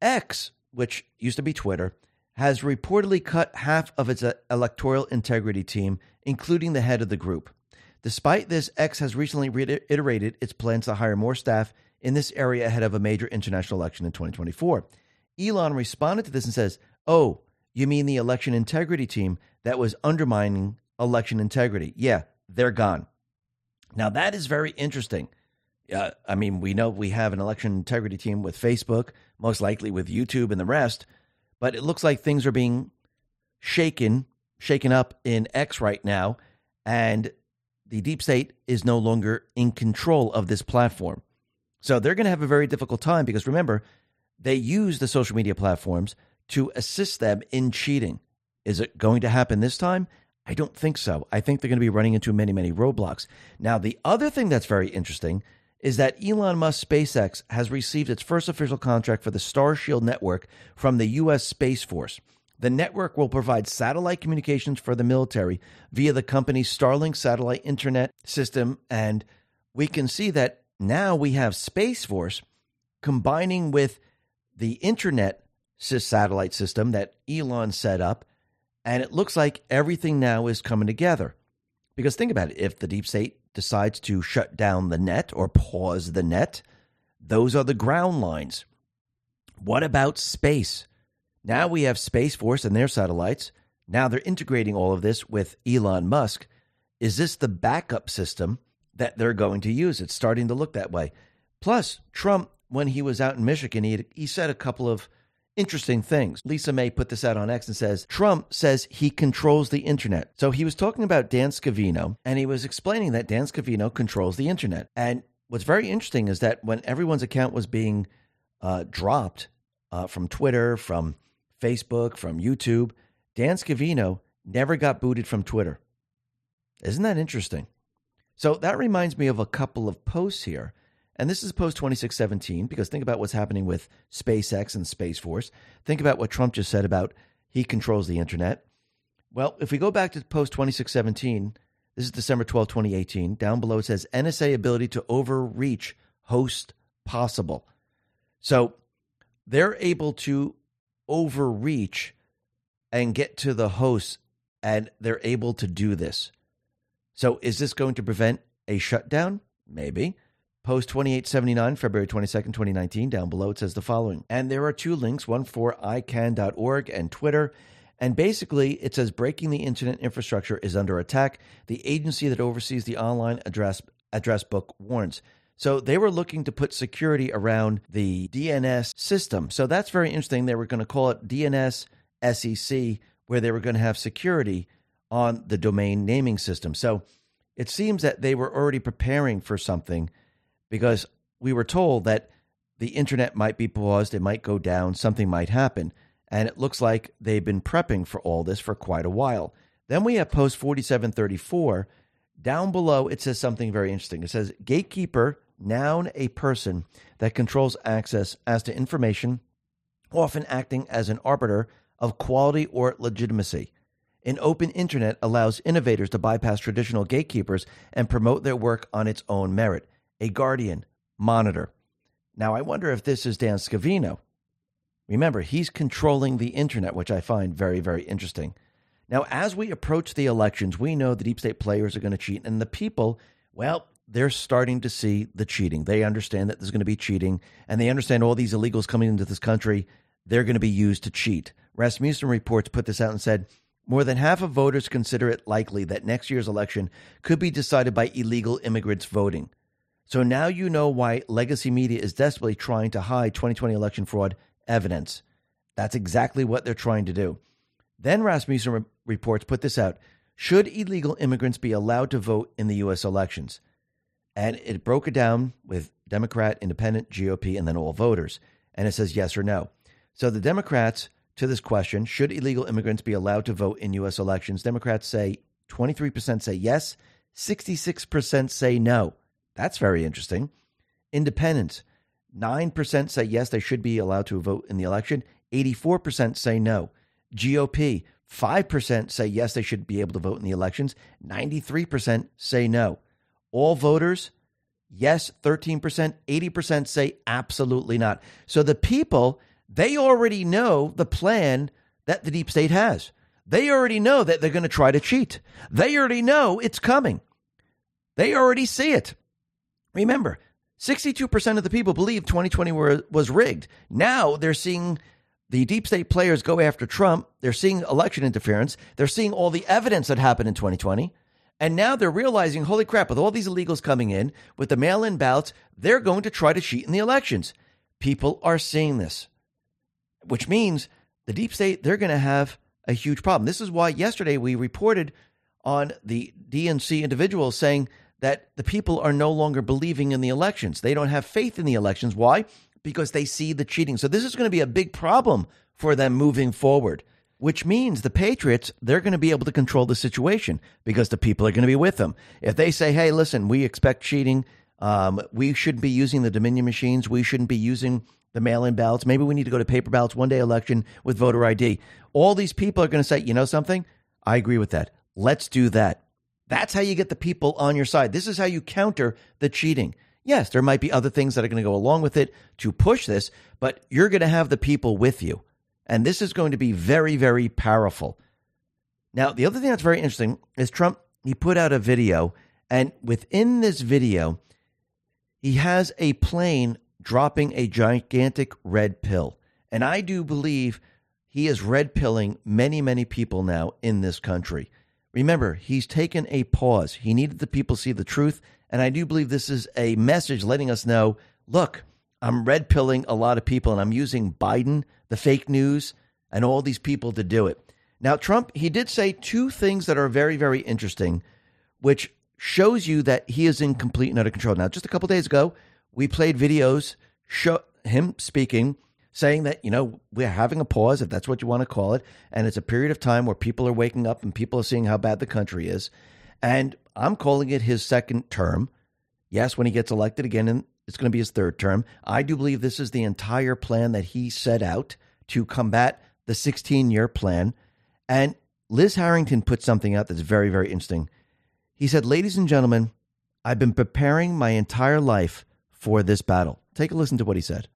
X, which used to be Twitter, has reportedly cut half of its uh, electoral integrity team, including the head of the group. Despite this, X has recently reiterated its plans to hire more staff in this area ahead of a major international election in 2024. Elon responded to this and says, Oh, you mean the election integrity team that was undermining election integrity? Yeah, they're gone. Now, that is very interesting. Uh, I mean, we know we have an election integrity team with Facebook, most likely with YouTube and the rest. But it looks like things are being shaken, shaken up in X right now, and the deep state is no longer in control of this platform. So they're going to have a very difficult time because remember, they use the social media platforms to assist them in cheating. Is it going to happen this time? I don't think so. I think they're going to be running into many, many roadblocks. Now, the other thing that's very interesting is that Elon Musk SpaceX has received its first official contract for the Starshield network from the U.S. Space Force. The network will provide satellite communications for the military via the company's Starlink satellite internet system. And we can see that now we have Space Force combining with the internet satellite system that Elon set up. And it looks like everything now is coming together. Because think about it if the deep state decides to shut down the net or pause the net, those are the ground lines. What about space? Now we have Space Force and their satellites. Now they're integrating all of this with Elon Musk. Is this the backup system that they're going to use? It's starting to look that way. Plus, Trump, when he was out in Michigan, he, had, he said a couple of interesting things. Lisa May put this out on X and says Trump says he controls the internet. So he was talking about Dan Scavino and he was explaining that Dan Scavino controls the internet. And what's very interesting is that when everyone's account was being uh, dropped uh, from Twitter, from Facebook, from YouTube, Dan Scavino never got booted from Twitter. Isn't that interesting? So that reminds me of a couple of posts here and this is post 2617 because think about what's happening with SpaceX and Space Force. Think about what Trump just said about he controls the internet. Well, if we go back to post 2617, this is December 12, 2018. Down below it says NSA ability to overreach host possible. So they're able to overreach and get to the host, and they're able to do this. So is this going to prevent a shutdown? Maybe. Post 2879, February 22nd, 2019. Down below it says the following. And there are two links, one for icann.org and Twitter. And basically, it says breaking the internet infrastructure is under attack. The agency that oversees the online address address book warns. So they were looking to put security around the DNS system. So that's very interesting. They were going to call it DNS SEC, where they were going to have security on the domain naming system. So it seems that they were already preparing for something because we were told that the internet might be paused, it might go down, something might happen. And it looks like they've been prepping for all this for quite a while. Then we have post 4734. Down below, it says something very interesting. It says, Gatekeeper, noun, a person that controls access as to information, often acting as an arbiter of quality or legitimacy. An open internet allows innovators to bypass traditional gatekeepers and promote their work on its own merit a guardian, monitor. Now, I wonder if this is Dan Scavino. Remember, he's controlling the internet, which I find very, very interesting. Now, as we approach the elections, we know the deep state players are going to cheat, and the people, well, they're starting to see the cheating. They understand that there's going to be cheating, and they understand all these illegals coming into this country, they're going to be used to cheat. Rasmussen reports put this out and said, more than half of voters consider it likely that next year's election could be decided by illegal immigrants voting. So now you know why legacy media is desperately trying to hide 2020 election fraud evidence. That's exactly what they're trying to do. Then Rasmussen re- reports put this out Should illegal immigrants be allowed to vote in the U.S. elections? And it broke it down with Democrat, Independent, GOP, and then all voters. And it says yes or no. So the Democrats, to this question, should illegal immigrants be allowed to vote in U.S. elections? Democrats say 23% say yes, 66% say no. That's very interesting. Independents, 9% say yes, they should be allowed to vote in the election. 84% say no. GOP, 5% say yes, they should be able to vote in the elections. 93% say no. All voters, yes, 13%. 80% say absolutely not. So the people, they already know the plan that the deep state has. They already know that they're going to try to cheat. They already know it's coming. They already see it. Remember, 62% of the people believe 2020 were, was rigged. Now they're seeing the deep state players go after Trump. They're seeing election interference. They're seeing all the evidence that happened in 2020. And now they're realizing, holy crap, with all these illegals coming in, with the mail in ballots, they're going to try to cheat in the elections. People are seeing this, which means the deep state, they're going to have a huge problem. This is why yesterday we reported on the DNC individuals saying that the people are no longer believing in the elections. They don't have faith in the elections. Why? Because they see the cheating. So this is going to be a big problem for them moving forward, which means the Patriots, they're going to be able to control the situation because the people are going to be with them. If they say, hey, listen, we expect cheating, um, we shouldn't be using the Dominion machines, we shouldn't be using the mail in ballots, maybe we need to go to paper ballots one day election with voter ID. All these people are going to say, you know something? I agree with that. Let's do that. That's how you get the people on your side. This is how you counter the cheating. Yes, there might be other things that are going to go along with it to push this, but you're going to have the people with you. And this is going to be very, very powerful. Now, the other thing that's very interesting is Trump, he put out a video, and within this video, he has a plane dropping a gigantic red pill. And I do believe he is red pilling many, many people now in this country. Remember, he's taken a pause. He needed the people to see the truth. And I do believe this is a message letting us know look, I'm red pilling a lot of people and I'm using Biden, the fake news, and all these people to do it. Now, Trump, he did say two things that are very, very interesting, which shows you that he is in complete and utter control. Now, just a couple days ago, we played videos show him speaking saying that, you know, we're having a pause, if that's what you want to call it. And it's a period of time where people are waking up and people are seeing how bad the country is. And I'm calling it his second term. Yes, when he gets elected again, and it's going to be his third term. I do believe this is the entire plan that he set out to combat the 16 year plan. And Liz Harrington put something out that's very, very interesting. He said, Ladies and gentlemen, I've been preparing my entire life for this battle. Take a listen to what he said.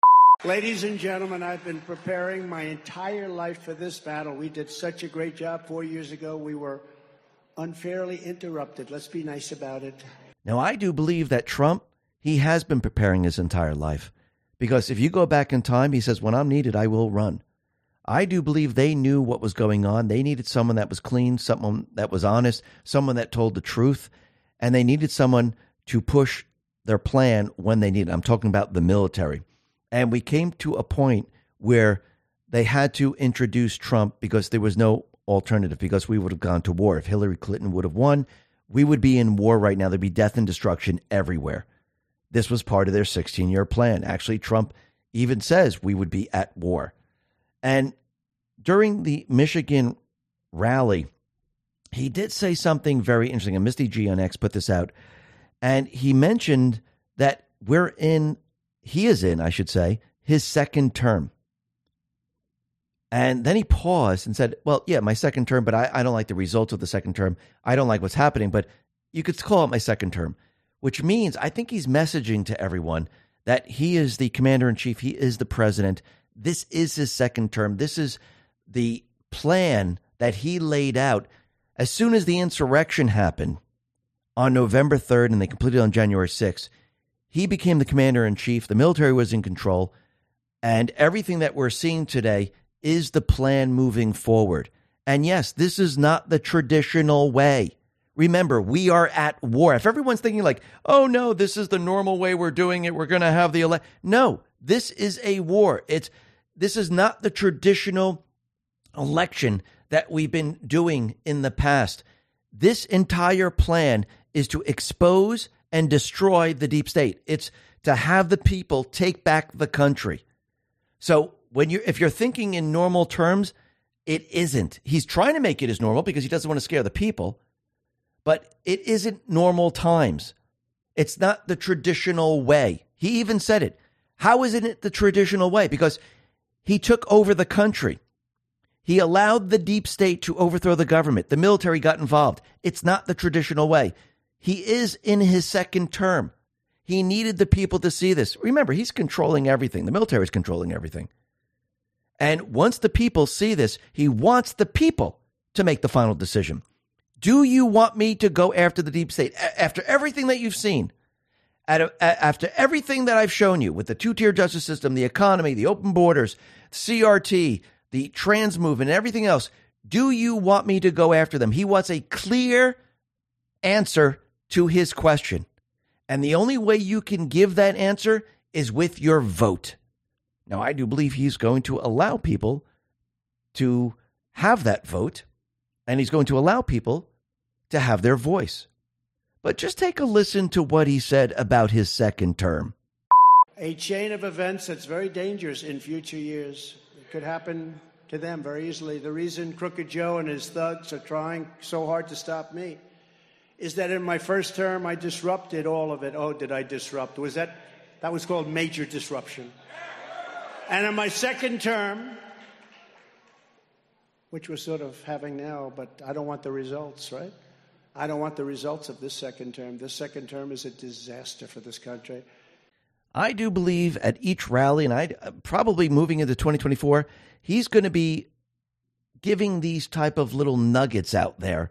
Ladies and gentlemen, I've been preparing my entire life for this battle. We did such a great job four years ago. We were unfairly interrupted. Let's be nice about it. Now, I do believe that Trump, he has been preparing his entire life. Because if you go back in time, he says, when I'm needed, I will run. I do believe they knew what was going on. They needed someone that was clean, someone that was honest, someone that told the truth, and they needed someone to push their plan when they needed. I'm talking about the military. And we came to a point where they had to introduce Trump because there was no alternative, because we would have gone to war. If Hillary Clinton would have won, we would be in war right now. There'd be death and destruction everywhere. This was part of their 16 year plan. Actually, Trump even says we would be at war. And during the Michigan rally, he did say something very interesting. And Misty G on X put this out. And he mentioned that we're in he is in, I should say, his second term. And then he paused and said, Well, yeah, my second term, but I, I don't like the results of the second term. I don't like what's happening, but you could call it my second term, which means I think he's messaging to everyone that he is the commander in chief, he is the president. This is his second term. This is the plan that he laid out as soon as the insurrection happened on November 3rd and they completed on January 6th. He became the commander in chief. The military was in control. And everything that we're seeing today is the plan moving forward. And yes, this is not the traditional way. Remember, we are at war. If everyone's thinking like, "Oh no, this is the normal way we're doing it. We're going to have the elect." No, this is a war. It's this is not the traditional election that we've been doing in the past. This entire plan is to expose and destroy the deep state. It's to have the people take back the country. So when you if you're thinking in normal terms, it isn't. He's trying to make it as normal because he doesn't want to scare the people, but it isn't normal times. It's not the traditional way. He even said it. How isn't it the traditional way? Because he took over the country. He allowed the deep state to overthrow the government. The military got involved. It's not the traditional way. He is in his second term. He needed the people to see this. Remember, he's controlling everything. The military is controlling everything. And once the people see this, he wants the people to make the final decision. Do you want me to go after the deep state? After everything that you've seen, after everything that I've shown you with the two tier justice system, the economy, the open borders, CRT, the trans movement, everything else, do you want me to go after them? He wants a clear answer to his question. And the only way you can give that answer is with your vote. Now, I do believe he's going to allow people to have that vote, and he's going to allow people to have their voice. But just take a listen to what he said about his second term. A chain of events that's very dangerous in future years. It could happen to them very easily. The reason Crooked Joe and his thugs are trying so hard to stop me is that in my first term I disrupted all of it. Oh, did I disrupt? Was that that was called major disruption. And in my second term, which we're sort of having now, but I don't want the results, right? I don't want the results of this second term. This second term is a disaster for this country. I do believe at each rally, and I uh, probably moving into 2024, he's going to be giving these type of little nuggets out there,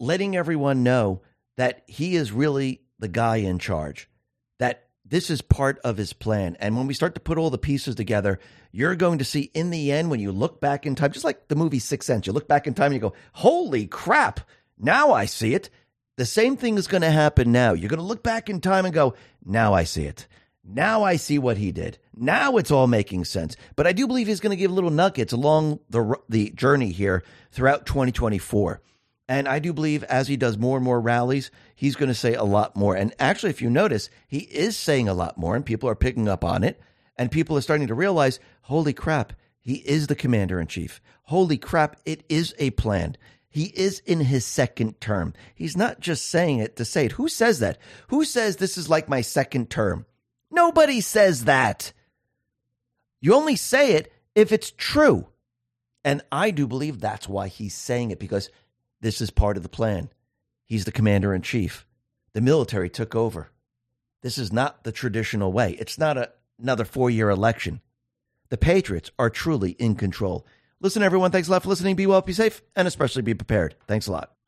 letting everyone know that he is really the guy in charge, that this is part of his plan. And when we start to put all the pieces together, you're going to see in the end, when you look back in time, just like the movie Sixth Sense, you look back in time and you go, holy crap, now I see it. The same thing is going to happen now. You're going to look back in time and go, now I see it. Now I see what he did. Now it's all making sense. But I do believe he's going to give little nuggets along the the journey here throughout 2024. And I do believe as he does more and more rallies, he's going to say a lot more. And actually, if you notice, he is saying a lot more, and people are picking up on it. And people are starting to realize, holy crap, he is the commander in chief. Holy crap, it is a plan. He is in his second term. He's not just saying it to say it. Who says that? Who says this is like my second term? Nobody says that. You only say it if it's true. And I do believe that's why he's saying it because this is part of the plan. He's the commander in chief. The military took over. This is not the traditional way. It's not a, another four year election. The Patriots are truly in control. Listen, everyone. Thanks a lot for listening. Be well, be safe, and especially be prepared. Thanks a lot.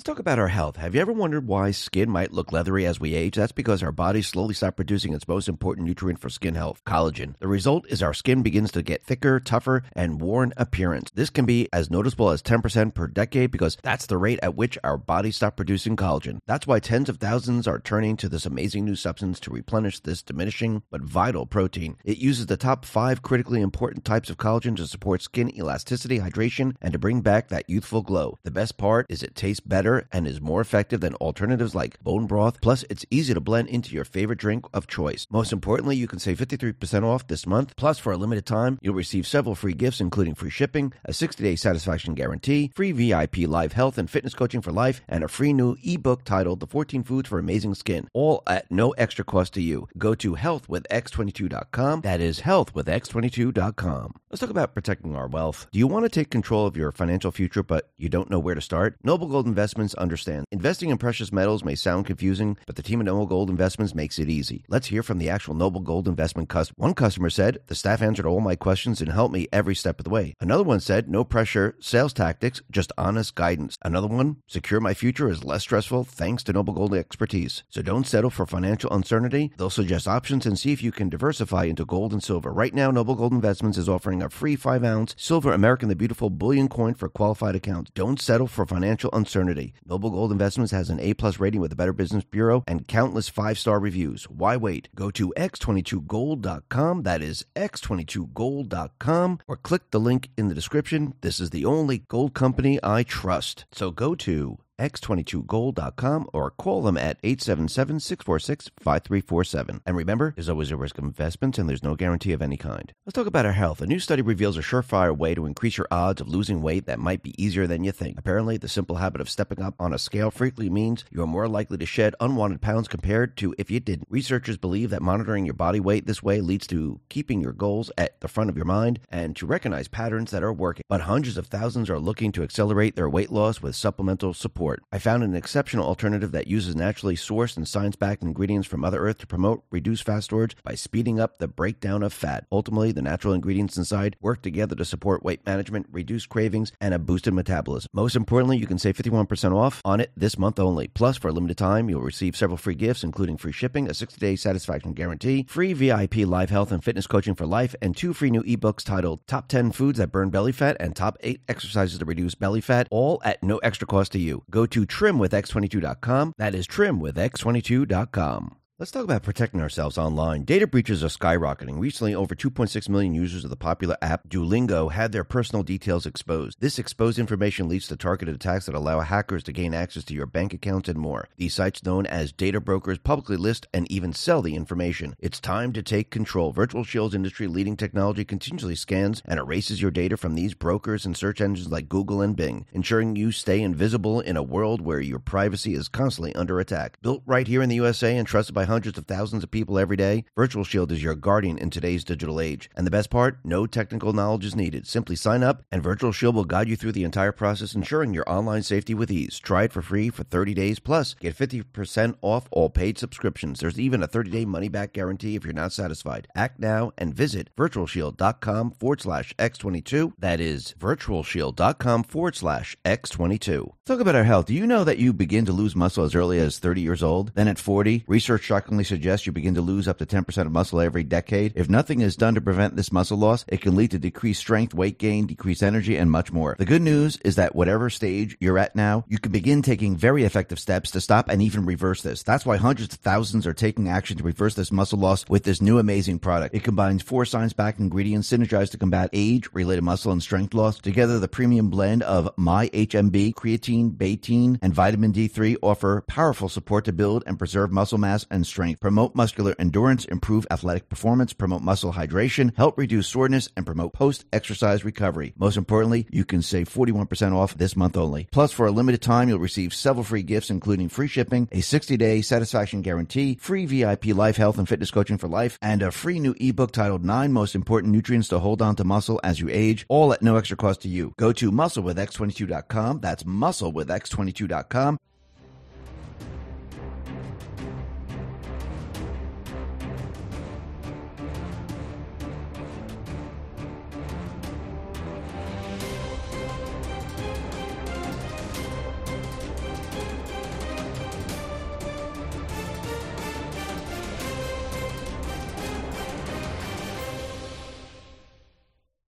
Let's talk about our health. Have you ever wondered why skin might look leathery as we age? That's because our bodies slowly stop producing its most important nutrient for skin health, collagen. The result is our skin begins to get thicker, tougher, and worn appearance. This can be as noticeable as 10% per decade because that's the rate at which our bodies stop producing collagen. That's why tens of thousands are turning to this amazing new substance to replenish this diminishing but vital protein. It uses the top five critically important types of collagen to support skin elasticity, hydration, and to bring back that youthful glow. The best part is it tastes better and is more effective than alternatives like bone broth. Plus, it's easy to blend into your favorite drink of choice. Most importantly, you can save 53% off this month. Plus, for a limited time, you'll receive several free gifts, including free shipping, a 60 day satisfaction guarantee, free VIP live health and fitness coaching for life, and a free new ebook titled The 14 Foods for Amazing Skin, all at no extra cost to you. Go to healthwithx22.com. That is healthwithx22.com. Let's talk about protecting our wealth. Do you want to take control of your financial future, but you don't know where to start? Noble Gold Investments understands. Investing in precious metals may sound confusing, but the team at Noble Gold Investments makes it easy. Let's hear from the actual Noble Gold Investment customer. One customer said, The staff answered all my questions and helped me every step of the way. Another one said, No pressure, sales tactics, just honest guidance. Another one, Secure my future is less stressful thanks to Noble Gold expertise. So don't settle for financial uncertainty. They'll suggest options and see if you can diversify into gold and silver. Right now, Noble Gold Investments is offering a free 5 ounce silver American the Beautiful bullion coin for qualified accounts. Don't settle for financial uncertainty. Noble Gold Investments has an A plus rating with the Better Business Bureau and countless five star reviews. Why wait? Go to x22gold.com. That is x22gold.com or click the link in the description. This is the only gold company I trust. So go to x22gold.com or call them at 877-646-5347. And remember, there's always a risk of investments and there's no guarantee of any kind. Let's talk about our health. A new study reveals a surefire way to increase your odds of losing weight that might be easier than you think. Apparently, the simple habit of stepping up on a scale frequently means you are more likely to shed unwanted pounds compared to if you didn't. Researchers believe that monitoring your body weight this way leads to keeping your goals at the front of your mind and to recognize patterns that are working. But hundreds of thousands are looking to accelerate their weight loss with supplemental support. I found an exceptional alternative that uses naturally sourced and science backed ingredients from Mother Earth to promote reduced fat storage by speeding up the breakdown of fat. Ultimately, the natural ingredients inside work together to support weight management, reduce cravings, and a boosted metabolism. Most importantly, you can save 51% off on it this month only. Plus, for a limited time, you'll receive several free gifts, including free shipping, a 60 day satisfaction guarantee, free VIP live health and fitness coaching for life, and two free new ebooks titled Top 10 Foods That Burn Belly Fat and Top 8 Exercises to Reduce Belly Fat, all at no extra cost to you. Go to trimwithx22.com. That is trimwithx22.com. Let's talk about protecting ourselves online. Data breaches are skyrocketing. Recently, over 2.6 million users of the popular app Duolingo had their personal details exposed. This exposed information leads to targeted attacks that allow hackers to gain access to your bank accounts and more. These sites, known as data brokers, publicly list and even sell the information. It's time to take control. Virtual Shield's industry leading technology continuously scans and erases your data from these brokers and search engines like Google and Bing, ensuring you stay invisible in a world where your privacy is constantly under attack. Built right here in the USA and trusted by hundreds of thousands of people every day, Virtual Shield is your guardian in today's digital age. And the best part, no technical knowledge is needed. Simply sign up, and Virtual Shield will guide you through the entire process, ensuring your online safety with ease. Try it for free for 30 days, plus get 50% off all paid subscriptions. There's even a 30-day money-back guarantee if you're not satisfied. Act now and visit virtualshield.com forward slash X22. That is virtualshield.com forward slash X22. Talk about our health. Do you know that you begin to lose muscle as early as 30 years old? Then at 40, research shockingly suggests you begin to lose up to 10% of muscle every decade. If nothing is done to prevent this muscle loss, it can lead to decreased strength, weight gain, decreased energy, and much more. The good news is that whatever stage you're at now, you can begin taking very effective steps to stop and even reverse this. That's why hundreds of thousands are taking action to reverse this muscle loss with this new amazing product. It combines four science-backed ingredients synergized to combat age-related muscle and strength loss. Together, the premium blend of My HMB creatine, betaine, and vitamin D3 offer powerful support to build and preserve muscle mass and strength, promote muscular endurance, improve athletic performance, promote muscle hydration, help reduce soreness, and promote post-exercise recovery. Most importantly, you can save 41% off this month only. Plus, for a limited time, you'll receive several free gifts, including free shipping, a 60-day satisfaction guarantee, free VIP life health and fitness coaching for life, and a free new ebook titled Nine Most Important Nutrients to Hold On to Muscle as You Age, all at no extra cost to you. Go to musclewithx22.com. That's musclewithx22.com